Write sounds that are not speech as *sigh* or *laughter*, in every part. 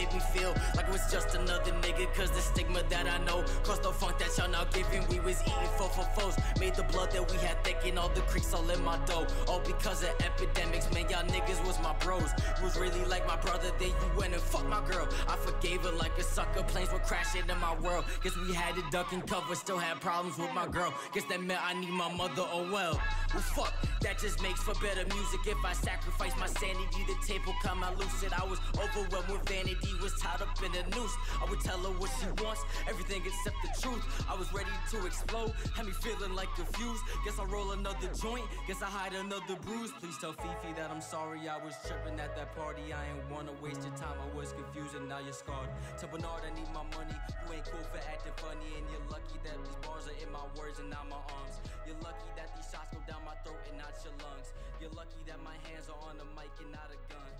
made me feel like it was just another nigga. Cause the stigma that I know caused the funk that y'all now giving. We was eating four for foes, made the blood that we had thick all the creeks all in my dough. All because of epidemics, man, y'all niggas was my bros. Was really like my brother, then you went and fucked my girl. I forgave her like a sucker, planes were crashing in my world. Guess we had to duck and cover, still had problems with my girl. Guess that meant I need my mother, oh well. Well, fuck, that just makes for better music. If I sacrifice my sanity, the tape will come out lucid. I was overwhelmed with vanity, was tied up in a noose. I would tell her what she wants, everything except the truth. I was ready to explode, had me feeling like confused. Guess I'll roll another joint, guess I hide another bruise. Please tell Fifi that I'm sorry I was tripping at that party. I ain't wanna waste your time, I was confused and now you're scarred. Tell Bernard I need my money, you ain't cool for acting funny. And you're lucky that these bars are in my words and not my arms. You're lucky that these shots go down my throat and not your lungs. You're lucky that my hands are on the mic and not a gun.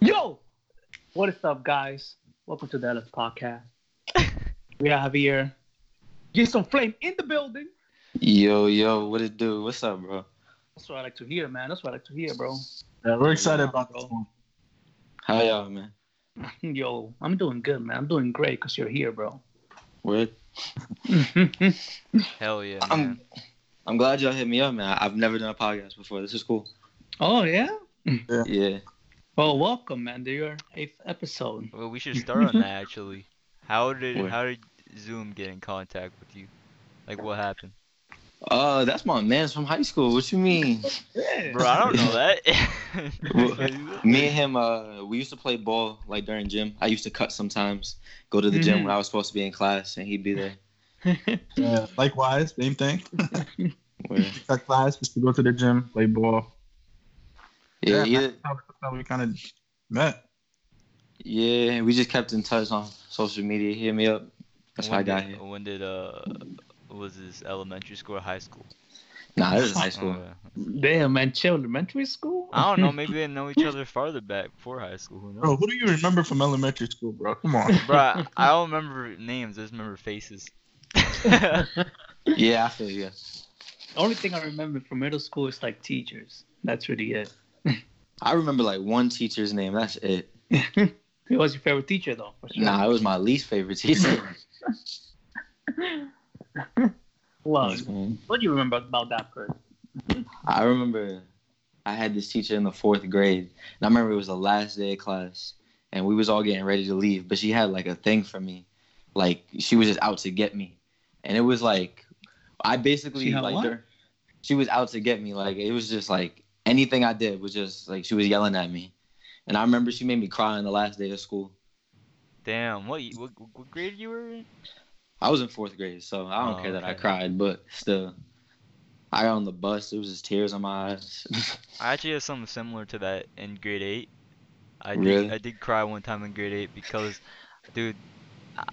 Yo, what is up, guys? Welcome to the LS Podcast. *laughs* we have here get some flame in the building. Yo, yo, what it do? What's up, bro? That's what I like to hear, man. That's what I like to hear, bro. Yeah, we're excited about this one. How y'all, man? *laughs* Yo, I'm doing good, man. I'm doing great because you're here, bro. Word. *laughs* Hell yeah, man. I'm, I'm glad y'all hit me up, man. I've never done a podcast before. This is cool. oh yeah. Yeah. Well, welcome, man, to your eighth episode. well, we should *laughs* start on that actually. How did What? how did Zoom get in contact with you? Like what happened? Uh, that's my man's from high school. What you mean? Bro, I don't know that. *laughs* *laughs* Me and him, uh, we used to play ball like during gym. I used to cut sometimes, go to the gym Mhm. when I was supposed to be in class, and he'd be there. Yeah, likewise, same thing. Word. Cut class, just to go to the gym, play ball. Yeah, yeah, that's how, that's how we kind of met. yeah. We just kept in touch on social media. Hit me up. That's how I when got did, here. When did uh was this elementary school or high school? Nah, this is high *laughs* Oh, school. yeah. Damn, man, elementary school. I don't know. Maybe *laughs* they know each other farther back before high school. Who knows? Bro, who do you remember from elementary school, bro? Come on. *laughs* Bro, I- I don't remember names. I just remember faces. Yeah, I feel you. The only thing I remember from middle school is like teachers. That's really it. I remember like one teacher's name. That's it. *laughs* Who was your favorite teacher, though? Sure. Nah, it was my least favorite teacher. *laughs* Well, what do you remember about that person? I remember I had this teacher in the fourth grade, and I remember it was the last day of class, and we was all getting ready to leave, but she had like a thing for me, like she was just out to get me, and it was like I basically She had like she was out to get me, like it was just like anything I did was just like she was yelling at me, and I remember she made me cry on the last day of school. Damn, what, what what grade you were in? I was in fourth grade, so I don't Oh, care that I cried, but still. I got on the bus. It was just tears on my eyes. *laughs* I actually had something similar to that in grade eight. I did Really? I did cry one time in grade eight because, dude, I,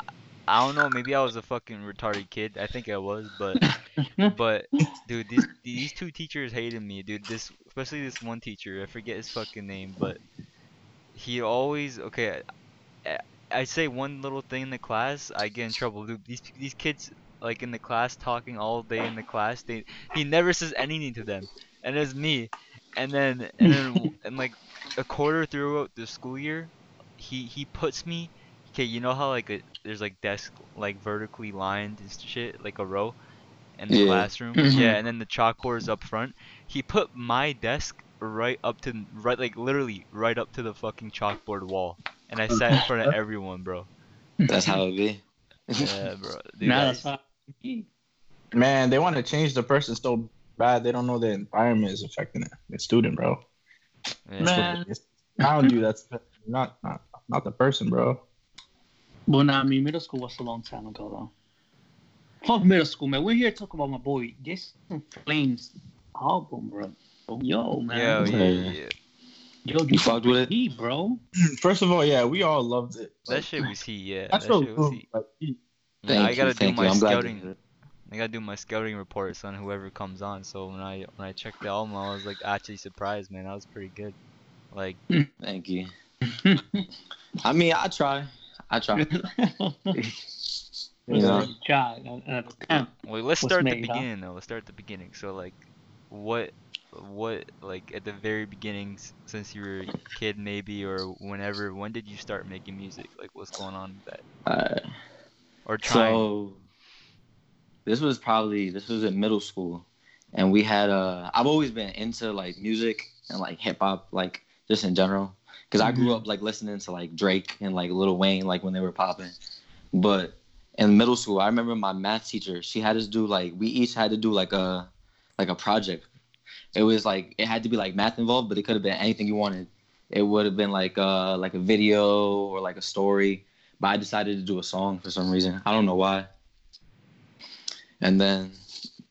I don't know. Maybe I was a fucking retarded kid. I think I was, but *laughs* but dude, these these two teachers hated me, dude. This especially this one teacher. I forget his fucking name, but he always okay. I, I say one little thing in the class, I get in trouble. Dude, these these kids like in the class talking all day in the class. They he never says anything to them, and it's me. And then and then *laughs* and like a quarter through the school year, he he puts me. Okay, you know how like a, there's like desk like vertically lined and shit, like a row, in the Yeah. classroom. Mhm. Yeah, and then the chalkboard is up front. He put my desk right up to right like literally right up to the fucking chalkboard wall, and I sat in front of *laughs* everyone, bro. That's how it be. *laughs* Yeah, bro. Dude, Nah, I- that's how. Man, they want to change the person so bad they don't know the environment is affecting it. The student, bro. yeah. Man. It's around you. That's not not not the person, bro. Well, nah, I mean, middle school was a long time ago, though. Fuck middle school, man. We're here talking about my boy Jason Flames album, bro. Yo, man. Yeah, yeah, Yeah. yeah. Yo, You fucked with it? He, bro. First of all, yeah, we all loved it. That Like, shit was heat, yeah. That's that so shit was heat. Like, he- Yeah, I Thank gotta you, do thank my you. I'm glad to scouting. hear it. I gotta do my scouting reports on whoever comes on. So when I when I checked the album, I was like actually surprised, man. That was pretty good. Like Thank you. I mean, I try. I try. *laughs* You know. Try, damn. Well, let's start at the made, huh? beginning though. Let's start at the beginning. So like, what, what like at the very beginning, s- since you were a kid maybe or whenever, when did you start making music? Like, what's going on with that? Uh, Or trying? so this was probably this was in middle school, and we had uh I've always been into like music and like hip hop like just in general because I grew up like listening to like Drake and like Lil Wayne like when they were popping, but in middle school I remember my math teacher she had us do like we each had to do like a like a project. It was like it had to be like math involved, but it could have been anything you wanted. It would have been like uh like a video or like a story but I decided to do a song for some reason. I don't know why. And then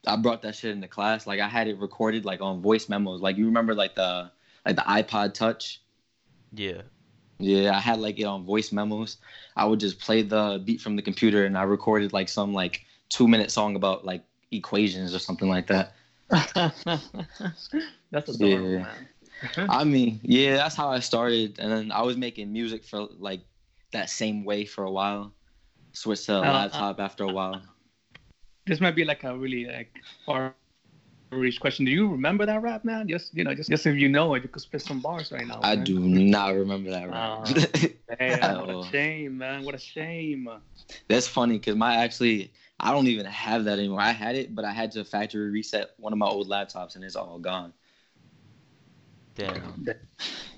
I brought that shit into class. Like I had it recorded like on voice memos. Like you remember like the like the iPod Touch. Yeah. Yeah, I had like it on voice memos. I would just play the beat from the computer and I recorded like some like two minute song about like equations or something like that. *laughs* That's adorable, Yeah. man. I mean, yeah, that's how I started. And then I was making music for like that same way for a while. Switched to a Uh, laptop after a while. This might be like a really like far reach question. Do you remember that rap, man? Just you know, just just if you know it, you could spit some bars right now. I man. do not remember that rap. Ah, *laughs* Damn, what Oh. a shame, man. What a shame. That's funny because my actually I don't even have that anymore. I had it, but I had to factory reset one of my old laptops and it's all gone. Damn.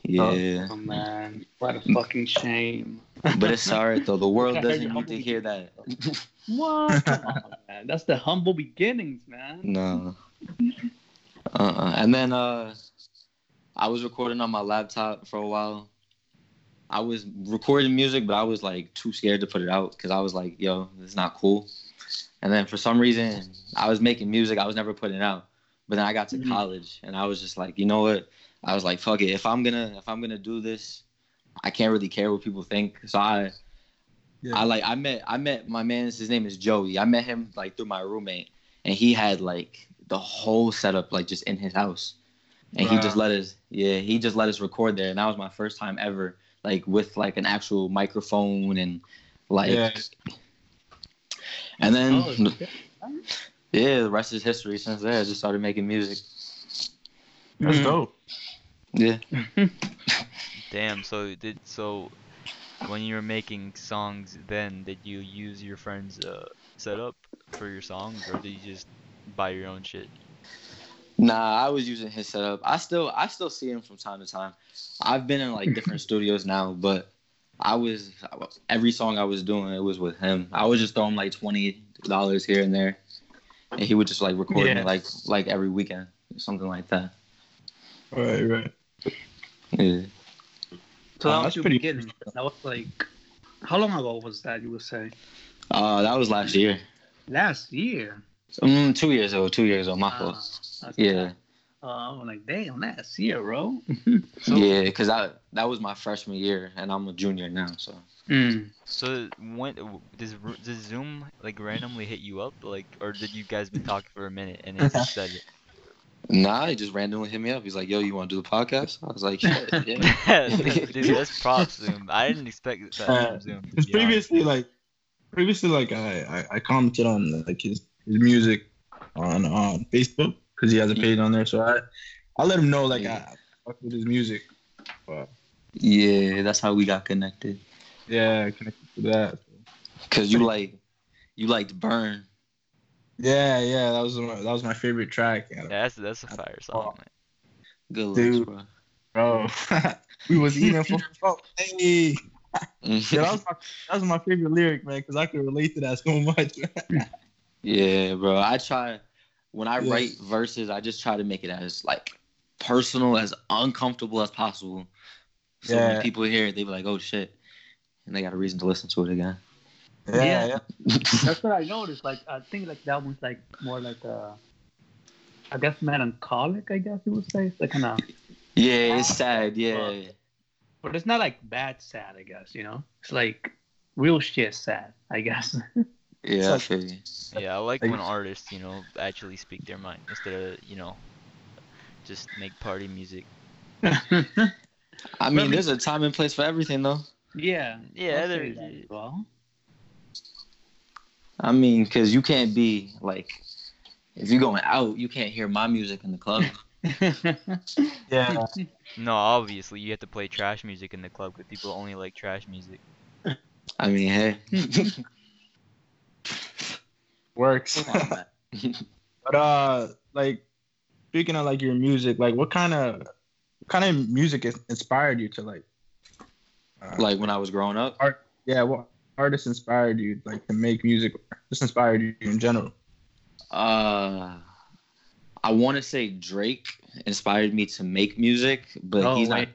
Yeah, Oh man, what a fucking shame. but it's alright though. The *laughs* world doesn't your need to hear that. What? Come on, man. That's the humble beginnings, man. *laughs* No. Uh-uh. And then uh, I was recording on my laptop for a while. I was recording music, but I was like too scared to put it out because I was like, "Yo, this is not cool." And then for some reason, I was making music. I was never putting it out. But then I got to Mhm. college, and I was just like, you know what? I was like, "Fuck it. If I'm gonna, if I'm gonna do this, I can't really care what people think." So I, Yeah. I like, I met, I met my man. His name is Joey. I met him like through my roommate, and he had like the whole setup like just in his house, and he just let us, yeah, he just let us record there, and that was my first time ever like with like an actual microphone and like, Yeah. and then Oh, yeah, the rest is history. Since there, I just started making music. That's Mhm. dope. Yeah, *laughs* Damn. So did so when you were making songs then did you use your friend's uh, setup for your songs or did you just buy your own shit? Nah, I was using his setup. I still I still see him from time to time. I've been in like *laughs* different studios now, but I was every song I was doing it was with him. I was just throwing like twenty dollars here and there, and he would just like record Yeah. me like like every weekend, something like that. Right, right. Yeah. So Oh, that was that's pretty- beginning. That was like, how long ago was that? You would say Uh, that was last year. last year. Mm, two years ago. Two years ago. My fault. that's Yeah. Uh, I'm like, damn, last year, bro. *laughs* So yeah, because that that was my freshman year, and I'm a junior now. So Mm. so when does does Zoom like randomly hit you up like or did you guys been talking for a minute and it just *laughs* said it? nah, he just randomly hit me up. He's like, "Yo, you want to do the podcast?" I was like, "Shit, *laughs* yeah." Dude, that's props Zoom. I didn't expect that Uh, from Zoom. to Because be honest. previously, like, previously, like, I, I, I commented on like his, his music on on Facebook because he has a page on there. So I, I let him know like I, I fuck with his music. But Yeah, that's how we got connected. yeah, connected to that. Cause you like, you liked Burn. Yeah, yeah, that was my, that was my favorite track. Yeah, that's that's a fire song, oh. man. Good looks, Dude. bro. Bro, *laughs* we was eating for *laughs* oh, hey. *laughs* Yeah, that was my that was my favorite lyric, man, because I could relate to that so much. Yeah, bro. I try when I Yeah. write verses, I just try to make it as like personal, as uncomfortable as possible. So Yeah. when people hear it, they be like, "Oh shit," and they got a reason to listen to it again. yeah, Yeah. yeah. That's what I noticed. Like, I think like that one's like more like uh, I guess melancholic. I guess you would say. It's like kind of, Yeah, it's sad. Yeah, Fuck. but it's not like bad sad. I guess you know. It's like real shit sad. I guess. *laughs* Yeah, I like- feel you. Yeah, I like Like- when artists, you know, actually speak their mind instead of, you know, just make party music. *laughs* I mean, there's a time and place for everything, though. yeah. Yeah, I'll there- say that as well. I mean, because you can't be like, if you're going out, you can't hear my music in the club. *laughs* Yeah. No, obviously you have to play trash music in the club because people only like trash music. I mean, hey. *laughs* Works. *laughs* but uh, like speaking of like your music, like what kind of what kind of music inspired you to like? Uh, like when I was growing up. yeah, what artists inspired you like to make music? Just inspired you in general. Uh, I want to say Drake inspired me to make music, but Oh, he's not. wait.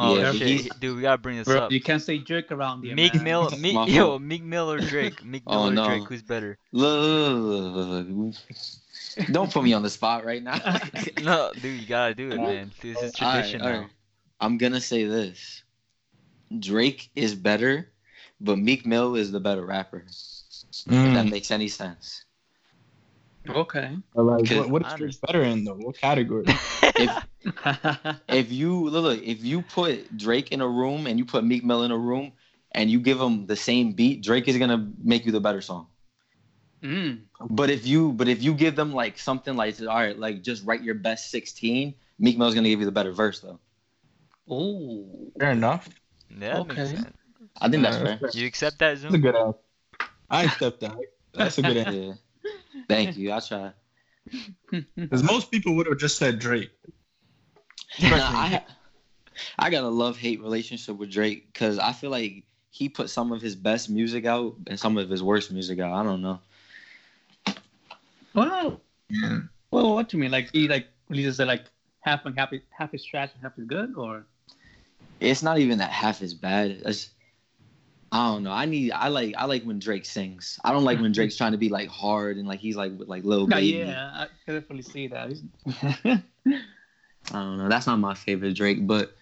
Oh Yeah, shit, he's- dude, we gotta bring this Bro, up. you can't say jerk around here, Meek man. Mill, My Meek, fault. yo, Meek Mill or Drake? *laughs* Meek Mill Oh, or no. Drake? Who's better? Look, don't put me on the spot right now. *laughs* No, dude, you gotta do it, man. This is All right, tradition all now. right. I'm gonna say this: Drake is better, but Meek Mill is the better rapper. If that Mm. makes any sense. Okay. But, like, what, what I Drake better in though? What category? *laughs* *laughs* If you look, look, if you put Drake in a room and you put Meek Mill in a room and you give them the same beat, Drake is gonna make you the better song. mm. But if you but if you give them like something like all right, like just write your best sixteen, Meek Mill's gonna give you the better verse though. Oh. Fair enough. Yeah, Okay. I think that's Uh, fair. You accept that, That's a good answer. I accept that. That's a good *laughs* answer. Yeah. Thank you. I try. Because most people would have just said Drake. Nah, I I got a love hate relationship with Drake because I feel like he put some of his best music out and some of his worst music out. I don't know. Well, Yeah. well, what do you mean? Like he like releases it like half and half, half is trash and half is good, or It's not even that half is bad. It's, I don't know. I need. I like. I like when Drake sings. I don't like when *laughs* Drake's trying to be like hard and like he's like with like little No, baby. yeah, I can definitely see that. *laughs* I don't know. That's not my favorite Drake, but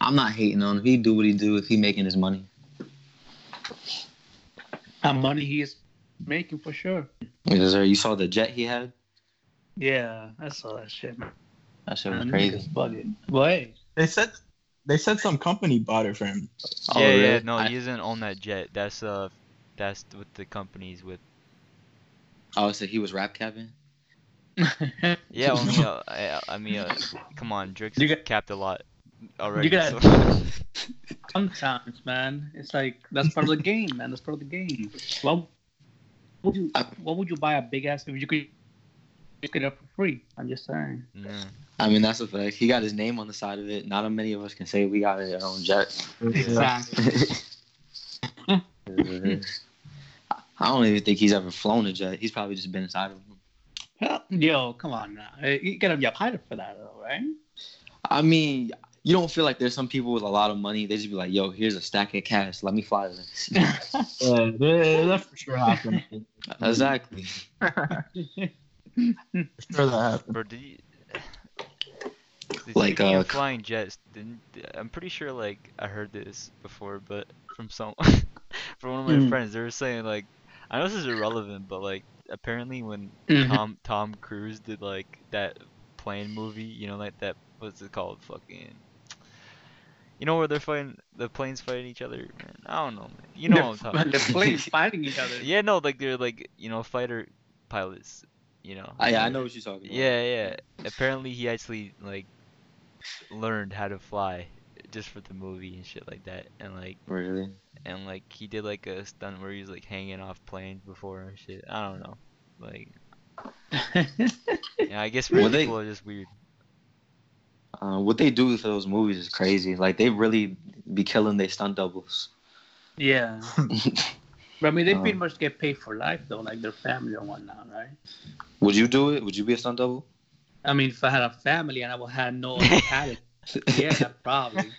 I'm not hating on him. He do what he do if he making his money. How money he is making for sure. Yes, sir. You saw the jet he had? Yeah, I saw that shit. That shit was Man, crazy. niggas bugging. Well, hey, They said they said some company bought it for him. Oh, yeah, yeah, no, I- he doesn't own that jet. That's uh, that's what the company's with. Oh, so he was rap capping? *laughs* Yeah, well, I mean, uh, *laughs* I, I mean, uh, come on, Drake's You got- capped a lot already. gotta- so- *laughs* sometimes, man, it's like that's part of the game, man. That's part of the game. Well, would you? What would you buy a big ass if you could? You could have for free. I'm just saying. Yeah. I mean, that's a fact. He got his name on the side of it. Not many of us can say we got our own jet. Exactly. *laughs* I don't even think he's ever flown a jet. He's probably just been inside of them. Hell, Yo, come on now. Uh, you gotta be a pilot for that, though, right? I mean, you don't feel like there's some people with a lot of money. They just be like, "Yo, here's a stack of cash. Let me fly this." *laughs* Yeah, that that for sure happened. exactly. *laughs* For sure that happened. Bro, did you? Like, uh, flying jets, didn't, I'm pretty sure like I heard this before, but from some *laughs* from one of my Mm. friends, they were saying like, I know this is irrelevant, but like apparently when Mhm. Tom Tom Cruise did like that plane movie, you know, like that what's it called, fucking. You know where they're fighting, the planes fighting each other, man. I don't know, man. You know what I'm talking. About. *laughs* The planes fighting each other. *laughs* Yeah, no, like they're like you know fighter pilots, you know. I, I know what you're talking about. Yeah, yeah. Apparently, he actually like learned how to fly just for the movie and shit like that, and like Really? and like he did like a stunt where he was like hanging off planes before and shit. I don't know. Like, yeah, I guess *laughs* Well, rich they- people are just weird. Uh, what they do for those movies is crazy. Like they really be killing their stunt doubles. yeah. *laughs* But I mean, they Um, pretty much get paid for life, though, like their family and whatnot, right? Would you do it? Would you be a stunt double? I mean, if I had a family and I would have no other talent, *laughs* yeah, probably.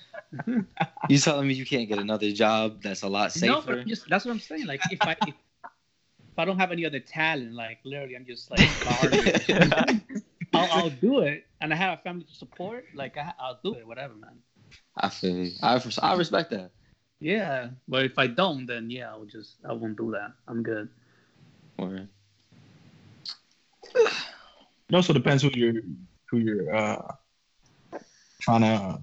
*laughs* You telling me you can't get another job that's a lot safer? No, but just that's what I'm saying. Like, if I if, if I don't have any other talent, like literally, I'm just like garbage. *laughs* I'll, I'll do it, and I have a family to support. Like, I, I'll do it, whatever, man. I feel you. I, I respect that. Yeah, but if I don't, then yeah, I'll just I won't do that. I'm good. Or It also depends who you're who you're uh trying to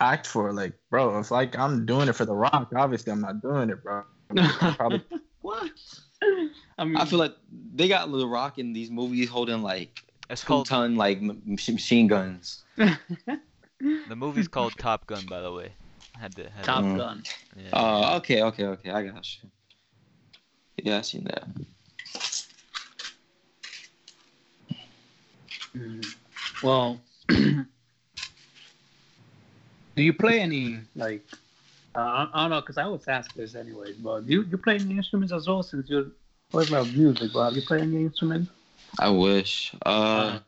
act for. Like, bro, if like I'm doing it for the rock, obviously I'm not doing it, bro. *laughs* Probably what? I mean, I feel like they got Lil Rock in these movies holding like It's called ton like m- machine guns. *laughs* the movie's called Top Gun, by the way. Had to, had Top Mm. Gun. yeah. Oh, okay, okay, okay. I got you. Yeah, I seen that. Well, *clears throat* do you play any like? Uh, I, I don't know because I always ask this anyways. But do you you play any instruments as well since you're always about music? But have you played any instrument? I wish. Uh,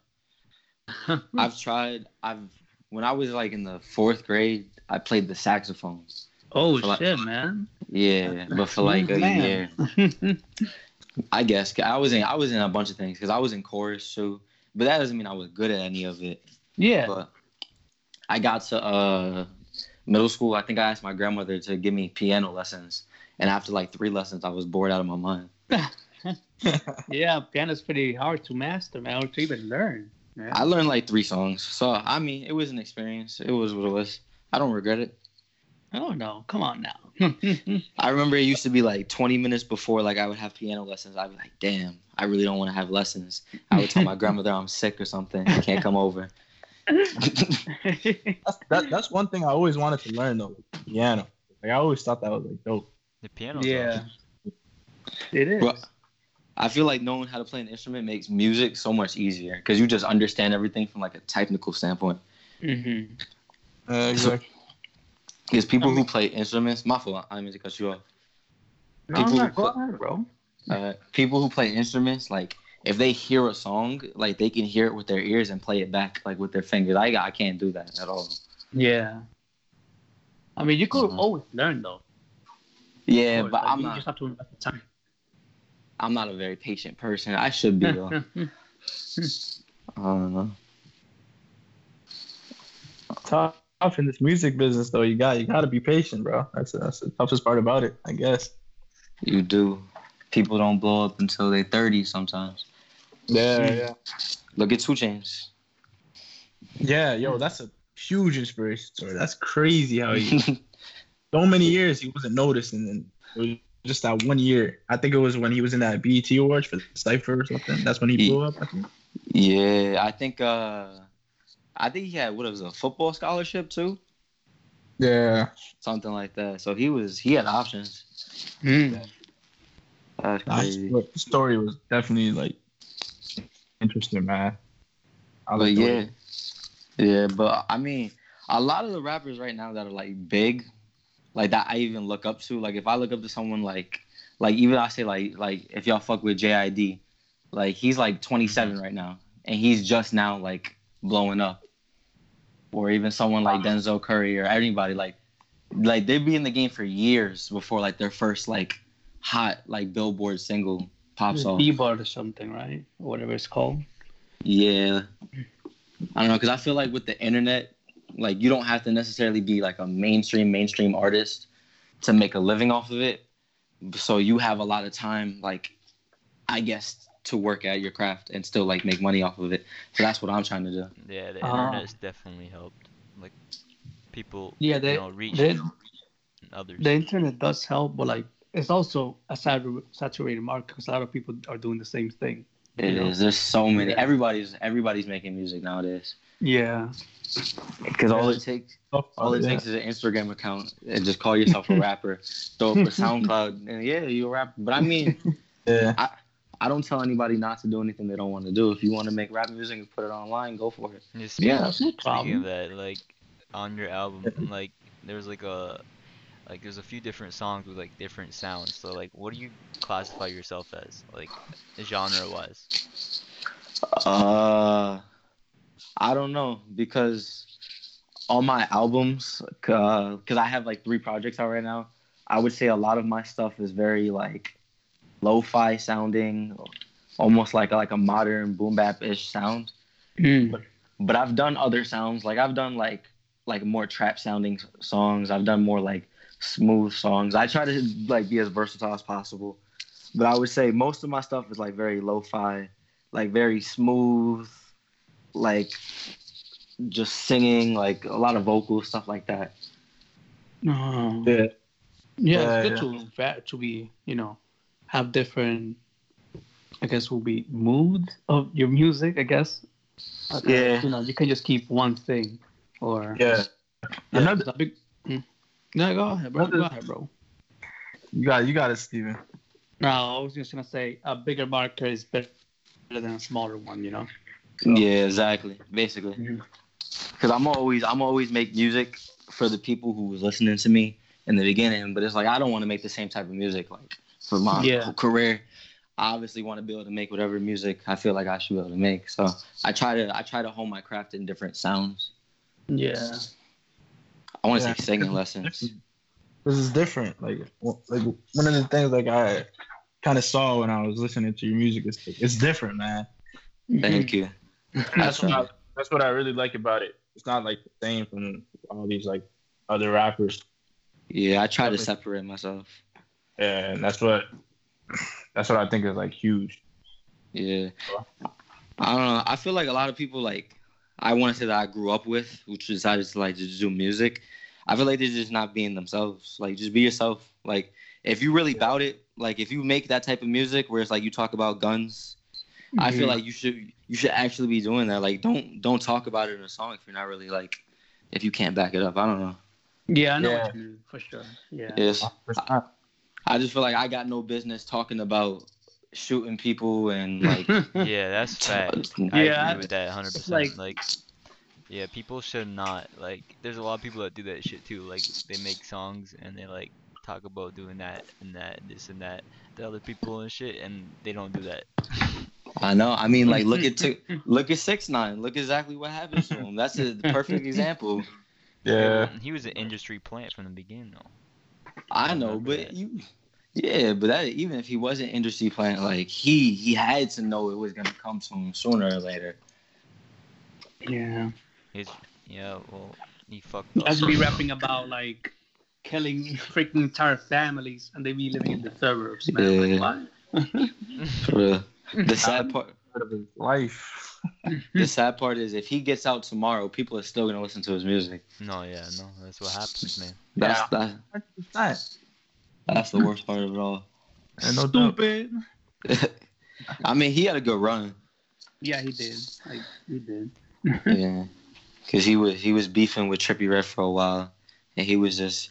*laughs* I've tried. I've when I was like in the fourth grade, I played the saxophone. oh like- shit, man! Yeah, but for like a Man. year, *laughs* I guess I was in I was in a bunch of things because I was in chorus too. But that doesn't mean I was good at any of it. yeah. But I got to uh middle school. I think I asked my grandmother to give me piano lessons, and after like three lessons, I was bored out of my mind. *laughs* *laughs* Yeah, piano's pretty hard to master, man, or to even learn. Yeah. I learned like three songs, so I mean, it was an experience. It was what it was. I don't regret it. oh no, come on now. *laughs* I remember it used to be like 20 minutes before like I would have piano lessons. I'd be like, damn, I really don't want to have lessons. I would tell my *laughs* grandmother I'm sick or something. I can't come over. *laughs* that's that, that's one thing I always wanted to learn though, piano. Like I always thought that was like dope. The piano. yeah, awesome. it is. Well, I feel like knowing how to play an instrument makes music so much easier because you just understand everything from like a technical standpoint. hmm Uh, exactly. Because people I who play instruments, my fault, I didn't mean to cut you off. No, People no, who go put- ahead, bro. Uh, people who play instruments, like if they hear a song, like they can hear it with their ears and play it back like with their fingers. I I can't do that at all. Yeah. I mean, you could Mhm. always learn though. Yeah, course, but like, I'm you not. just have to invest the time. I'm not a very patient person. I should be though. *laughs* I don't know. Tough tough in this music business though. You got you got to be patient, bro. That's that's the toughest part about it, I guess. You do. People don't blow up until they're 30 sometimes. Yeah, yeah. Look at 2 Chainz. Yeah, yo, that's a huge inspiration story. That's crazy how he *laughs* so many years he wasn't noticed, and then it was just that one year. I think it was when he was in that BET Awards for Cipher or something. That's when he blew up. I think. yeah, I think. uh I think he had what was it, a football scholarship too, Yeah, something like that. So he was he had options. Mm. That's that crazy. story was definitely like interesting, man. I But like the way- yeah, yeah. But I mean, a lot of the rappers right now that are like big, like that I even look up to. Like if I look up to someone like, like even I say like like if y'all fuck with JID, like he's like 27 right now, and he's just now like blowing up. Or even someone like Denzel Curry or anybody like, like they'd be in the game for years before like their first like hot like Billboard single pops off. Bebop or something, right? Whatever it's called. Yeah. I don't know, because I feel like with the internet, like you don't have to necessarily be like a mainstream, mainstream artist to make a living off of it. So you have a lot of time, like, I guess, to work at your craft and still like make money off of it. So that's what I'm trying to do. Yeah, the Ah. internet's definitely helped. Like people, Yeah, they, you know, reach they, others. the internet does help, but like it's also a sat- saturated market because a lot of people are doing the same thing. It you know? is. There's so many. Yeah. Everybody's everybody's making music nowadays. Yeah. Because all it takes all it Yeah. takes is an Instagram account and just call yourself a *laughs* rapper. Throw up a SoundCloud and yeah, you're a rapper. But I mean, *laughs* Yeah. I don't tell anybody not to do anything they don't want to do. If you want to make rap music and put it online, go for it. Yeah, speaking, Yeah, that's no speaking problem. of that, like on your album, like there's like a like there's a few different songs with like different sounds. So like, what do you classify yourself as, like genre wise? Uh, I don't know because all my albums, because I have like three projects out right now, I would say a lot of my stuff is very like lo-fi sounding, almost like like a modern boom bap ish sound. Mm. but I've done other sounds. Like I've done like like more trap sounding songs. I've done more like smooth songs. I try to like be as versatile as possible. but I would say most of my stuff is like very lo-fi, like very smooth, like just singing, like a lot of vocal stuff like that. No. Yeah. Yeah, Yeah, it's good to to be, you know, have different. I guess will be mood of your music. I guess. Yeah. You know, you can just keep one thing, or Yeah. Yeah, Another- big. Mm. No, go ahead, bro. Go ahead, bro. You got you got it, Steven. No, I was just gonna say a bigger marker is better than a smaller one. You know. So- Yeah, exactly. Basically, because I'm always I'm always make music for the people who was listening to me in the beginning, but it's like I don't want to make the same type of music like for my Yeah. whole career. I obviously want to be able to make whatever music I feel like I should be able to make. So I try to I try to hone my craft in different sounds. Yeah. I want to Yeah. take singing lessons. *laughs* This is different. Like like one of the things like I kind of saw when I was listening to your music is it's different, man. Thank you. *clears throat* That's what I, *laughs* that's what I really like about it. It's not like the same from all these like other rappers. Yeah, I try to separate myself. And that's what that's what I think is like huge. Yeah. I don't know. I feel like a lot of people like I want to say that I grew up with, which decided to like just do music. I feel like they're just not being themselves. Like just be yourself. Like if you really bout it, like if you make that type of music where it's like you talk about guns, I feel Mhm. like you should you should actually be doing that. Like don't don't talk about it in a song if you're not really like if you can't back it up. I don't know. Yeah, I know Yeah. what you mean for sure. Yeah. Yes. Percent. I just feel like I got no business talking about shooting people and *laughs* like Yeah, that's *laughs* fact. I Yeah, agree with that 100. percent like- Like, yeah, people should not like. There's a lot of people that do that shit too. Like, they make songs and they like talk about doing that and that, this and that, to other people and shit, and they don't do that. I know. I mean, like, look at *laughs* t- look at six nine. Look exactly what happened to him. That's a perfect example. Yeah. He was an industry plant from the beginning, though. I know, but that. you, yeah, but that even if he wasn't industry plant, like he he had to know it was gonna come to him sooner or later. yeah. He's yeah, well, he fucked I up. should be rapping about like killing freaking entire families and they be living in the suburbs, man. Like, what? For real. *laughs* The sad part, Part of his life. *laughs* the sad part is if he gets out tomorrow, people are still gonna listen to his music. no, yeah, no, that's what happens, man. That's Yeah. that, that's the worst part of it all. And no doubt. Stupid. *laughs* I mean, he had a good run. Yeah, he did. Like, he did. *laughs* Yeah, because he was he was beefing with Trippie Redd for a while, and he was just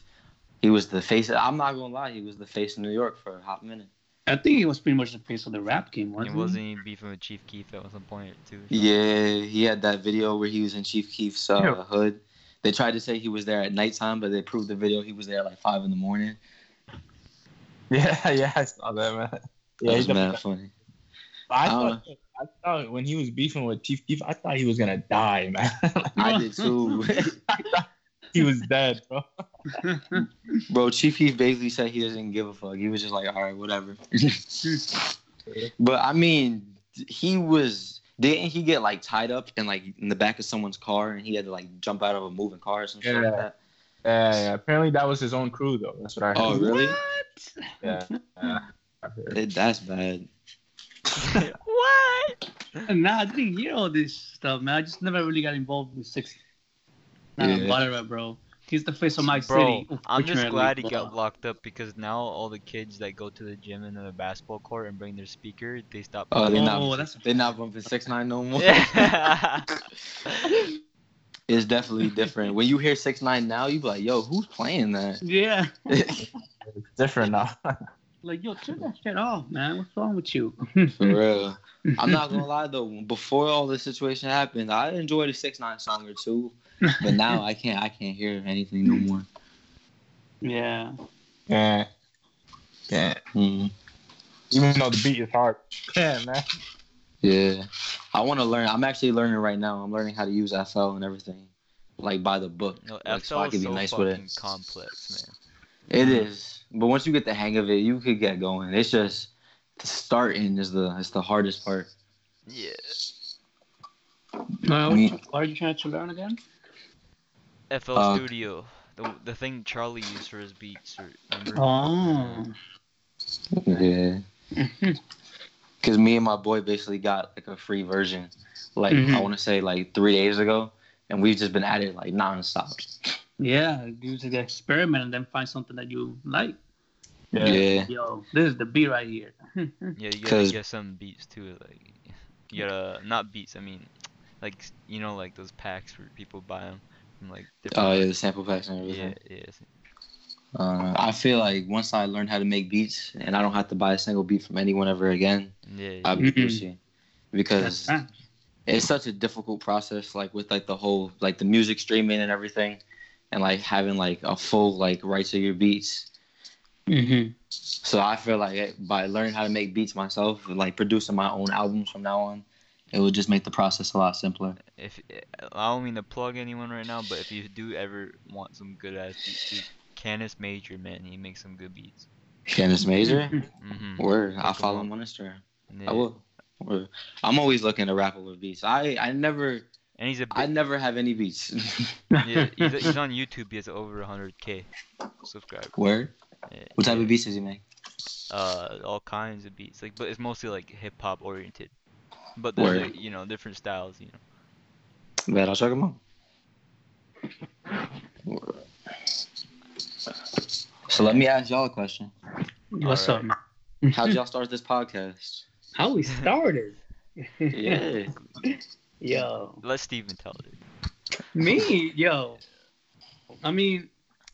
he was the face. Of, I'm not gonna lie, he was the face of New York for a hot minute. I think he was pretty much the face of the rap game, He wasn't wasn't even beefing with Chief Keef at some point too. Yeah, he had that video where he was in Chief Keef's uh, Yeah. hood. They tried to say he was there at nighttime, but they proved the video he was there at like five in the morning. *laughs* Yeah, yeah, I saw that man. That Yeah, was he's mad a, funny. I I don't thought I thought when he was beefing with Chief Keef, I thought he was gonna die, man. I did too, *laughs* *laughs* *laughs* he was dead, bro. *laughs* bro. Chief Keef basically said he doesn't give a fuck. He was just like, all right, whatever. *laughs* but I mean, he was. Didn't he get like tied up in like in the back of someone's car, and he had to like jump out of a moving car or some shit like that? Yeah, yeah. Apparently that was his own crew though. That's what I oh, heard. Oh, really? Yeah. yeah. It- that's bad. what? Nah, I didn't hear all this stuff, man. I just never really got involved with six. Nah, Yeah. whatever, bro. He's the face of my Bro, city. I'm just glad he got locked up because now all the kids that go to the gym and the basketball court and bring their speaker, they stop. Oh, they're playing. not. Oh, that's- They're not bumping six nine no more. Yeah. *laughs* It's definitely different. When you hear six nine now, you be like, "Yo, who's playing that?" Yeah. *laughs* It's different now. *laughs* Like, yo, turn that shit off, man. What's wrong with you? *laughs* For real. I'm not *laughs* gonna lie though. Before all this situation happened, I enjoyed a six nine song or two, but now I can't. I can't hear anything no more. yeah. yeah. Yeah. Mm, Even though the beat is hard. Yeah, man. yeah, I want to learn. I'm actually learning right now. I'm learning how to use FL and everything, like by the book. No, Like, so FL I is can be so nice with fucking it. complex, man. It is, but once you get the hang of it, you could get going. It's just the starting is the is the hardest part. Yeah. Well, Me- what are you trying to learn again? FL Uh, Studio, the the thing Charlie used for his beats. Or, remember? Oh. Yeah. *laughs* Because me and my boy basically got like a free version, like I Mhm. want to say like three days ago, and we've just been at it like nonstop. Yeah, do the experiment and then find something that you like. Yeah. Yeah. Yo, this is the beat right here. *laughs* Yeah, you gotta 'Cause- get some beats too. Like, you gotta not beats. I mean, like you know, like those packs where people buy them from like. Oh yeah, the sample packs and everything. yeah, yeah. Uh, I feel like once I learn how to make beats and I don't have to buy a single beat from anyone ever again, Yeah, I'll be Mhm. Because it's such a difficult process, like with like the whole like the music streaming and everything, and like having like a full like rights of your beats. Mhm. So I feel like it- by learning how to make beats myself, like producing my own albums from now on, it would just make the process a lot simpler. if I don't mean to plug anyone right now, but if you do ever want some good ass beats, dude, Canis Major, man, he makes some good beats. Candace Major, Mm-hmm. word. I'll follow up. him on Instagram. Yeah. I will. Word. I'm always looking to rap over beats. I I never And he's a I bit, never have any beats. *laughs* yeah, he's, he's on YouTube. He has over 100k subscribers. Where? Yeah, What type yeah. of beats does he make? Uh, all kinds of beats. Like, but it's mostly like hip hop oriented. But there's Word. like, you know different styles. You know. Bet I'll check him out. So let me ask y'all a question. What's Alright. up. How'd y'all *laughs* start this podcast? How we started? *laughs* Yeah. Yo, Let Steven tell it. me, yo. I mean,